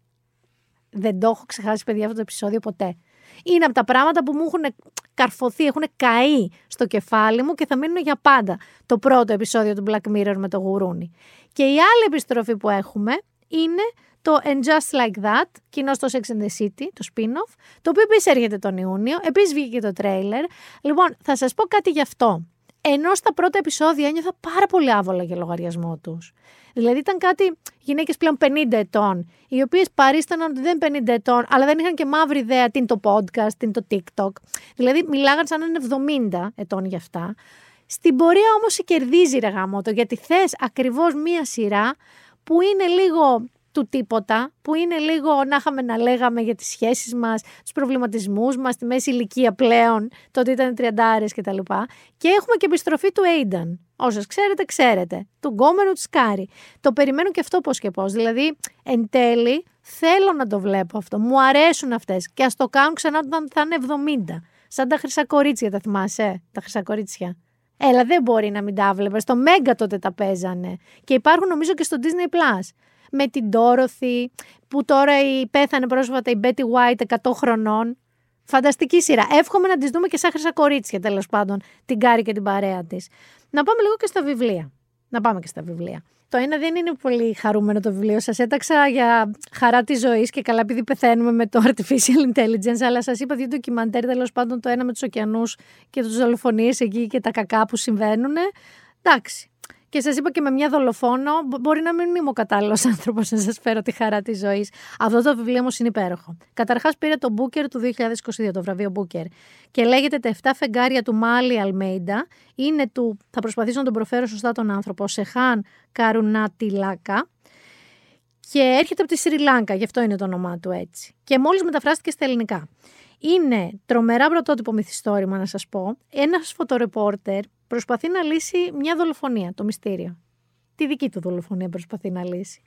Δεν το έχω ξεχάσει, παιδιά, αυτό το επεισόδιο ποτέ. Είναι από τα πράγματα που μου έχουν καρφωθεί, έχουν καεί στο κεφάλι μου και θα μείνουν για πάντα. Το πρώτο επεισόδιο του Black Mirror με το γουρούνι. Και η άλλη επιστροφή που έχουμε είναι το And Just Like That, κοινό στο Sex and the City, το spin-off, το οποίο επίσης έρχεται τον Ιούνιο, επίσης βγήκε το τρέιλερ. Λοιπόν, θα σας πω κάτι γι' αυτό. Ενώ στα πρώτα επεισόδια ένιωθα πάρα πολύ άβολα για λογαριασμό τους. Δηλαδή ήταν κάτι γυναίκες πλέον 50 ετών, οι οποίες παρίσταναν ότι δεν είναι 50 ετών, αλλά δεν είχαν και μαύρη ιδέα τι είναι το podcast, τι είναι το TikTok. Δηλαδή μιλάγαν σαν να είναι 70 ετών γι' αυτά. Στην πορεία όμως η κερδίζει ρε γάμο, γιατί θες ακριβώς μία σειρά που είναι λίγο του τίποτα, που είναι λίγο να είχαμε να λέγαμε για τις σχέσεις μας, τους προβληματισμούς μας, τη μέση ηλικία πλέον, τότε ήταν τριαντάρες και τα λοιπά. Και έχουμε και επιστροφή του Aidan. Όσες ξέρετε, ξέρετε. Του γκόμενου του Σκάρι. Το περιμένω και αυτό πώς και πώς. Δηλαδή, εν τέλει, θέλω να το βλέπω αυτό. Μου αρέσουν αυτές. Και ας το κάνουν ξανά όταν θα είναι 70. Σαν τα χρυσά κορίτσια, τα θυμάσαι, τα χρυσά κορίτσια. Έλα, δεν μπορεί να μην τα βλέπε. Στο Μέγκα τότε τα παίζανε. Και υπάρχουν νομίζω και στο Disney Plus με την Dorothy, που τώρα η πέθανε πρόσφατα η Betty White 100 χρονών. Φανταστική σειρά. Εύχομαι να τις δούμε και σαν χρυσά κορίτσια τέλος πάντων, την Κάρη και την παρέα της. Να πάμε λίγο και στα βιβλία. Να πάμε και στα βιβλία. Το ένα δεν είναι πολύ χαρούμενο το βιβλίο. Σας έταξα για χαρά της ζωής και καλά, επειδή πεθαίνουμε με το artificial intelligence. Αλλά σας είπα δύο ντοκιμαντέρ τέλος πάντων το ένα με τους ωκεανούς και τους δολοφονίες εκεί και τα κακά που συμβαίνουν. Εντάξει. Και σας είπα και με μια δολοφόνο, μπορεί να μην είμαι ο κατάλληλος άνθρωπος να σας φέρω τη χαρά της ζωής. Αυτό το βιβλίο όμως είναι υπέροχο. Καταρχάς πήρε το Booker του 2022, το βραβείο Booker. Και λέγεται Τα 7 φεγγάρια του Μάλι Αλμέιντα. Είναι του, θα προσπαθήσω να τον προφέρω σωστά τον άνθρωπο, Σεχάν Καρουνάτιλάκα. Και έρχεται από τη Σρι Λάνκα, γι' αυτό είναι το όνομά του έτσι. Και μόλις μεταφράστηκε στα ελληνικά. Είναι τρομερά πρωτότυπο μυθιστόρημα, να σας πω. Ένας φωτορεπόρτερ προσπαθεί να λύσει μια δολοφονία, το μυστήριο. Τη δική του δολοφονία προσπαθεί να λύσει.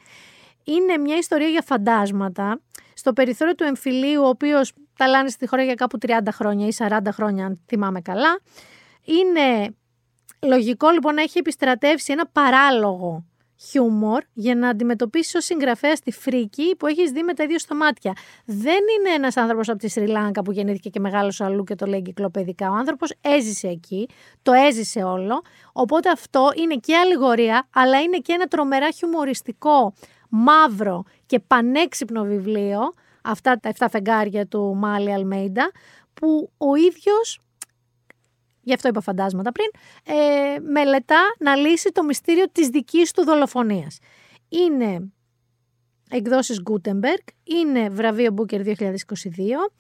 Είναι μια ιστορία για φαντάσματα στο περιθώριο του εμφυλίου, ο οποίος ταλάνει στη χώρα για κάπου 30 χρόνια ή 40 χρόνια, αν θυμάμαι καλά. Είναι λογικό λοιπόν να έχει επιστρατεύσει ένα παράλογο χιούμορ για να αντιμετωπίσεις ως συγγραφέας τη φρίκη που έχεις δει με τα ίδια στα μάτια. Δεν είναι ένας άνθρωπος από τη Σρι Λάνκα που γεννήθηκε και μεγάλο αλλού και το λέει κυκλοπαιδικά. Ο άνθρωπος έζησε εκεί, το έζησε όλο. Οπότε αυτό είναι και αλληγορία, αλλά είναι και ένα τρομερά χιουμοριστικό, μαύρο και πανέξυπνο βιβλίο. Αυτά τα 7 φεγγάρια του Μάλι Αλμέιντα, που ο ίδιος γι' αυτό είπα φαντάσματα πριν, ε, μελετά να λύσει το μυστήριο της δικής του δολοφονίας. Είναι εκδόσεις Gutenberg, είναι βραβείο Booker 2022,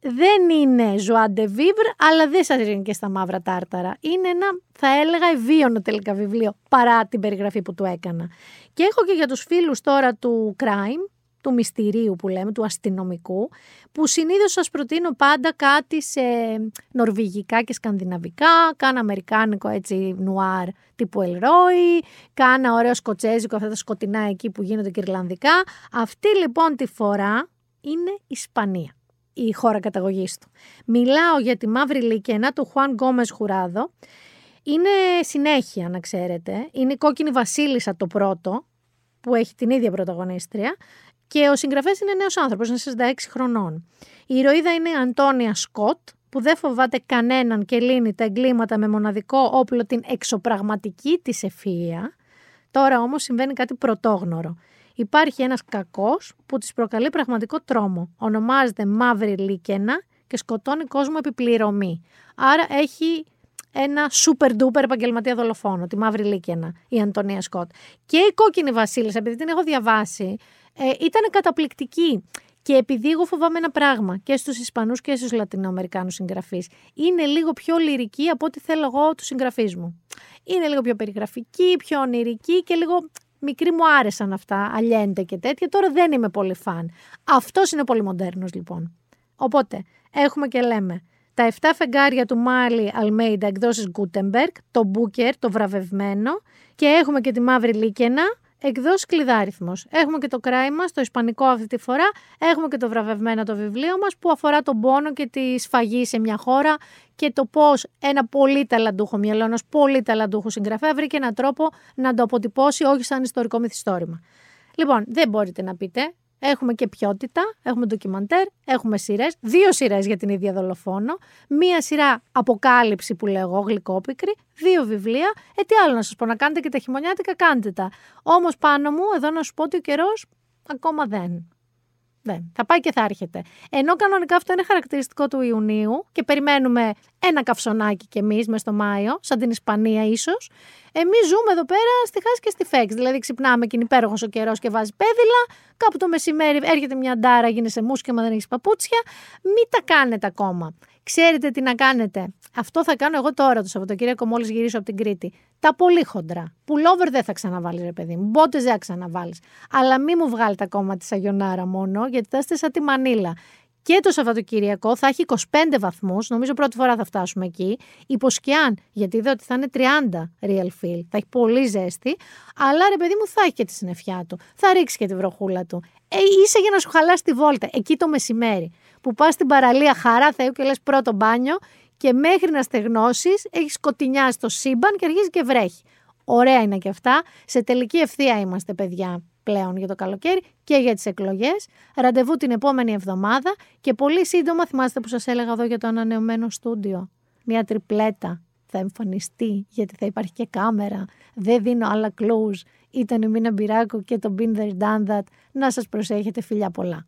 δεν είναι Joie de Vivre, αλλά δεν σας ρίχνει και στα μαύρα τάρταρα. Είναι ένα, θα έλεγα, ευίωνο τελικά βιβλίο, παρά την περιγραφή που του έκανα. Και έχω και για τους φίλους τώρα του Crime, του μυστηρίου που λέμε, του αστυνομικού, που συνήθως σας προτείνω πάντα κάτι σε νορβηγικά και σκανδιναβικά, κάνα αμερικάνικο έτσι νουάρ τύπου Ελρόι, κάνα ωραίο σκοτσέζικο, αυτά τα σκοτεινά εκεί που γίνονται και Ιρλανδικά. Αυτή λοιπόν τη φορά είναι Ισπανία η χώρα καταγωγής του. Μιλάω για τη μαύρη λίκαινα του Χουάν Γκόμες Χουράδο. Είναι συνέχεια, να ξέρετε. Είναι η κόκκινη βασίλισσα το πρώτο, που έχει την ίδια πρωταγωνίστρια. Και ο συγγραφέας είναι νέος άνθρωπος, είναι 46 χρονών. Η ηρωίδα είναι η Αντώνια Σκοτ, που δεν φοβάται κανέναν και λύνει τα εγκλήματα με μοναδικό όπλο την εξωπραγματική της ευφυΐα. Τώρα όμως συμβαίνει κάτι πρωτόγνωρο. Υπάρχει ένας κακός που της προκαλεί πραγματικό τρόμο. Ονομάζεται Μαύρη Λίκαινα και σκοτώνει κόσμο επιπληρωμή. Άρα έχει ένα super duper επαγγελματία δολοφόνο, τη Μαύρη Λίκαινα, η Αντωνία Σκοτ. Και η Κόκκινη Βασίλισσα, επειδή την έχω διαβάσει, ε, ήταν καταπληκτική. Και επειδή εγώ φοβάμαι ένα πράγμα και στους Ισπανούς και στους Λατινοαμερικάνους συγγραφείς, είναι λίγο πιο λυρική από ό,τι θέλω εγώ τους συγγραφείς μου. Είναι λίγο πιο περιγραφική, πιο ονειρική και λίγο μικρή μου άρεσαν αυτά, αλιέντε και τέτοια. Τώρα δεν είμαι πολύ φαν. Αυτός είναι πολύ μοντέρνο λοιπόν. Οπότε, έχουμε και λέμε τα 7 φεγγάρια του Μάλι Αλμέιντα εκδόσεις Γκούτεμπεργκ, το Μπούκερ, το βραβευμένο και έχουμε και τη Μαύρη Λίκαινα, εκδόσεις κλειδάριθμος. Έχουμε και το κράημα στο Ισπανικό αυτή τη φορά. Έχουμε και το βραβευμένο το βιβλίο μας που αφορά τον πόνο και τη σφαγή σε μια χώρα και το πώς ένα πολύ ταλαντούχο μυαλό ενό πολύ ταλαντούχου συγγραφέα βρήκε έναν τρόπο να το αποτυπώσει όχι σαν ιστορικό μυθιστόρημα. Λοιπόν, δεν μπορείτε να πείτε Έχουμε και ποιότητα, έχουμε ντοκιμαντέρ, έχουμε σειρές, δύο σειρές για την ίδια δολοφόνο, μία σειρά αποκάλυψη που λέω εγώ, γλυκόπικρη, δύο βιβλία. Ε, τι άλλο να σας πω, να κάνετε και τα χειμωνιάτικα, κάντε τα. Όμως πάνω μου, εδώ να σου πω ότι ο καιρός ακόμα δεν. Δεν. Θα πάει και θα έρχεται. Ενώ κανονικά αυτό είναι χαρακτηριστικό του Ιουνίου και περιμένουμε ένα καυσονάκι κι εμείς μες στο Μάιο, σαν την Ισπανία ίσως. Εμείς ζούμε εδώ πέρα στη χάση και στη φέξ. Δηλαδή ξυπνάμε και είναι υπέροχος ο καιρός και βάζει πέδιλα. Κάπου το μεσημέρι έρχεται μια ντάρα, γίνεσαι μουσκεμα, δεν έχεις παπούτσια. Μην τα κάνετε ακόμα. Ξέρετε τι να κάνετε. Αυτό θα κάνω εγώ τώρα το Σαββατοκύριακο μόλις γυρίσω από την Κρήτη. Τα πολύ χοντρά. Πουλόβερ δεν θα ξαναβάλεις, ρε παιδί μου. Μπότες δεν θα ξαναβάλεις. Αλλά μη μου βγάλετε ακόμα τη Σαγιονάρα μόνο, γιατί θα είστε σαν τη Μανίλα. Και το Σαββατοκυριακό θα έχει 25 βαθμούς, νομίζω πρώτη φορά θα φτάσουμε εκεί. Υποσκιάν, γιατί είδα ότι θα είναι 30 real feel. Θα έχει πολύ ζέστη, αλλά ρε παιδί μου θα έχει και τη συννεφιά του. Θα ρίξει και τη βροχούλα του. Ε, είσαι για να σου χαλάσει τη βόλτα, εκεί το μεσημέρι. Που πας στην παραλία χαρά Θεού και λες πρώτο μπάνιο και μέχρι να στεγνώσεις έχεις σκοτεινιάσει το σύμπαν και αρχίζει και βρέχει. Ωραία είναι και αυτά. Σε τελική ευθεία είμαστε, παιδιά, πλέον για το καλοκαίρι και για τις εκλογές. Ραντεβού την επόμενη εβδομάδα και πολύ σύντομα θυμάστε που σας έλεγα εδώ για το ανανεωμένο στούντιο. Μια τριπλέτα θα εμφανιστεί γιατί θα υπάρχει και κάμερα. Δεν δίνω άλλα clues. Ήταν η Μίνα Μπυράκου και το Been There Done That. Να σας προσέχετε φιλιά πολλά.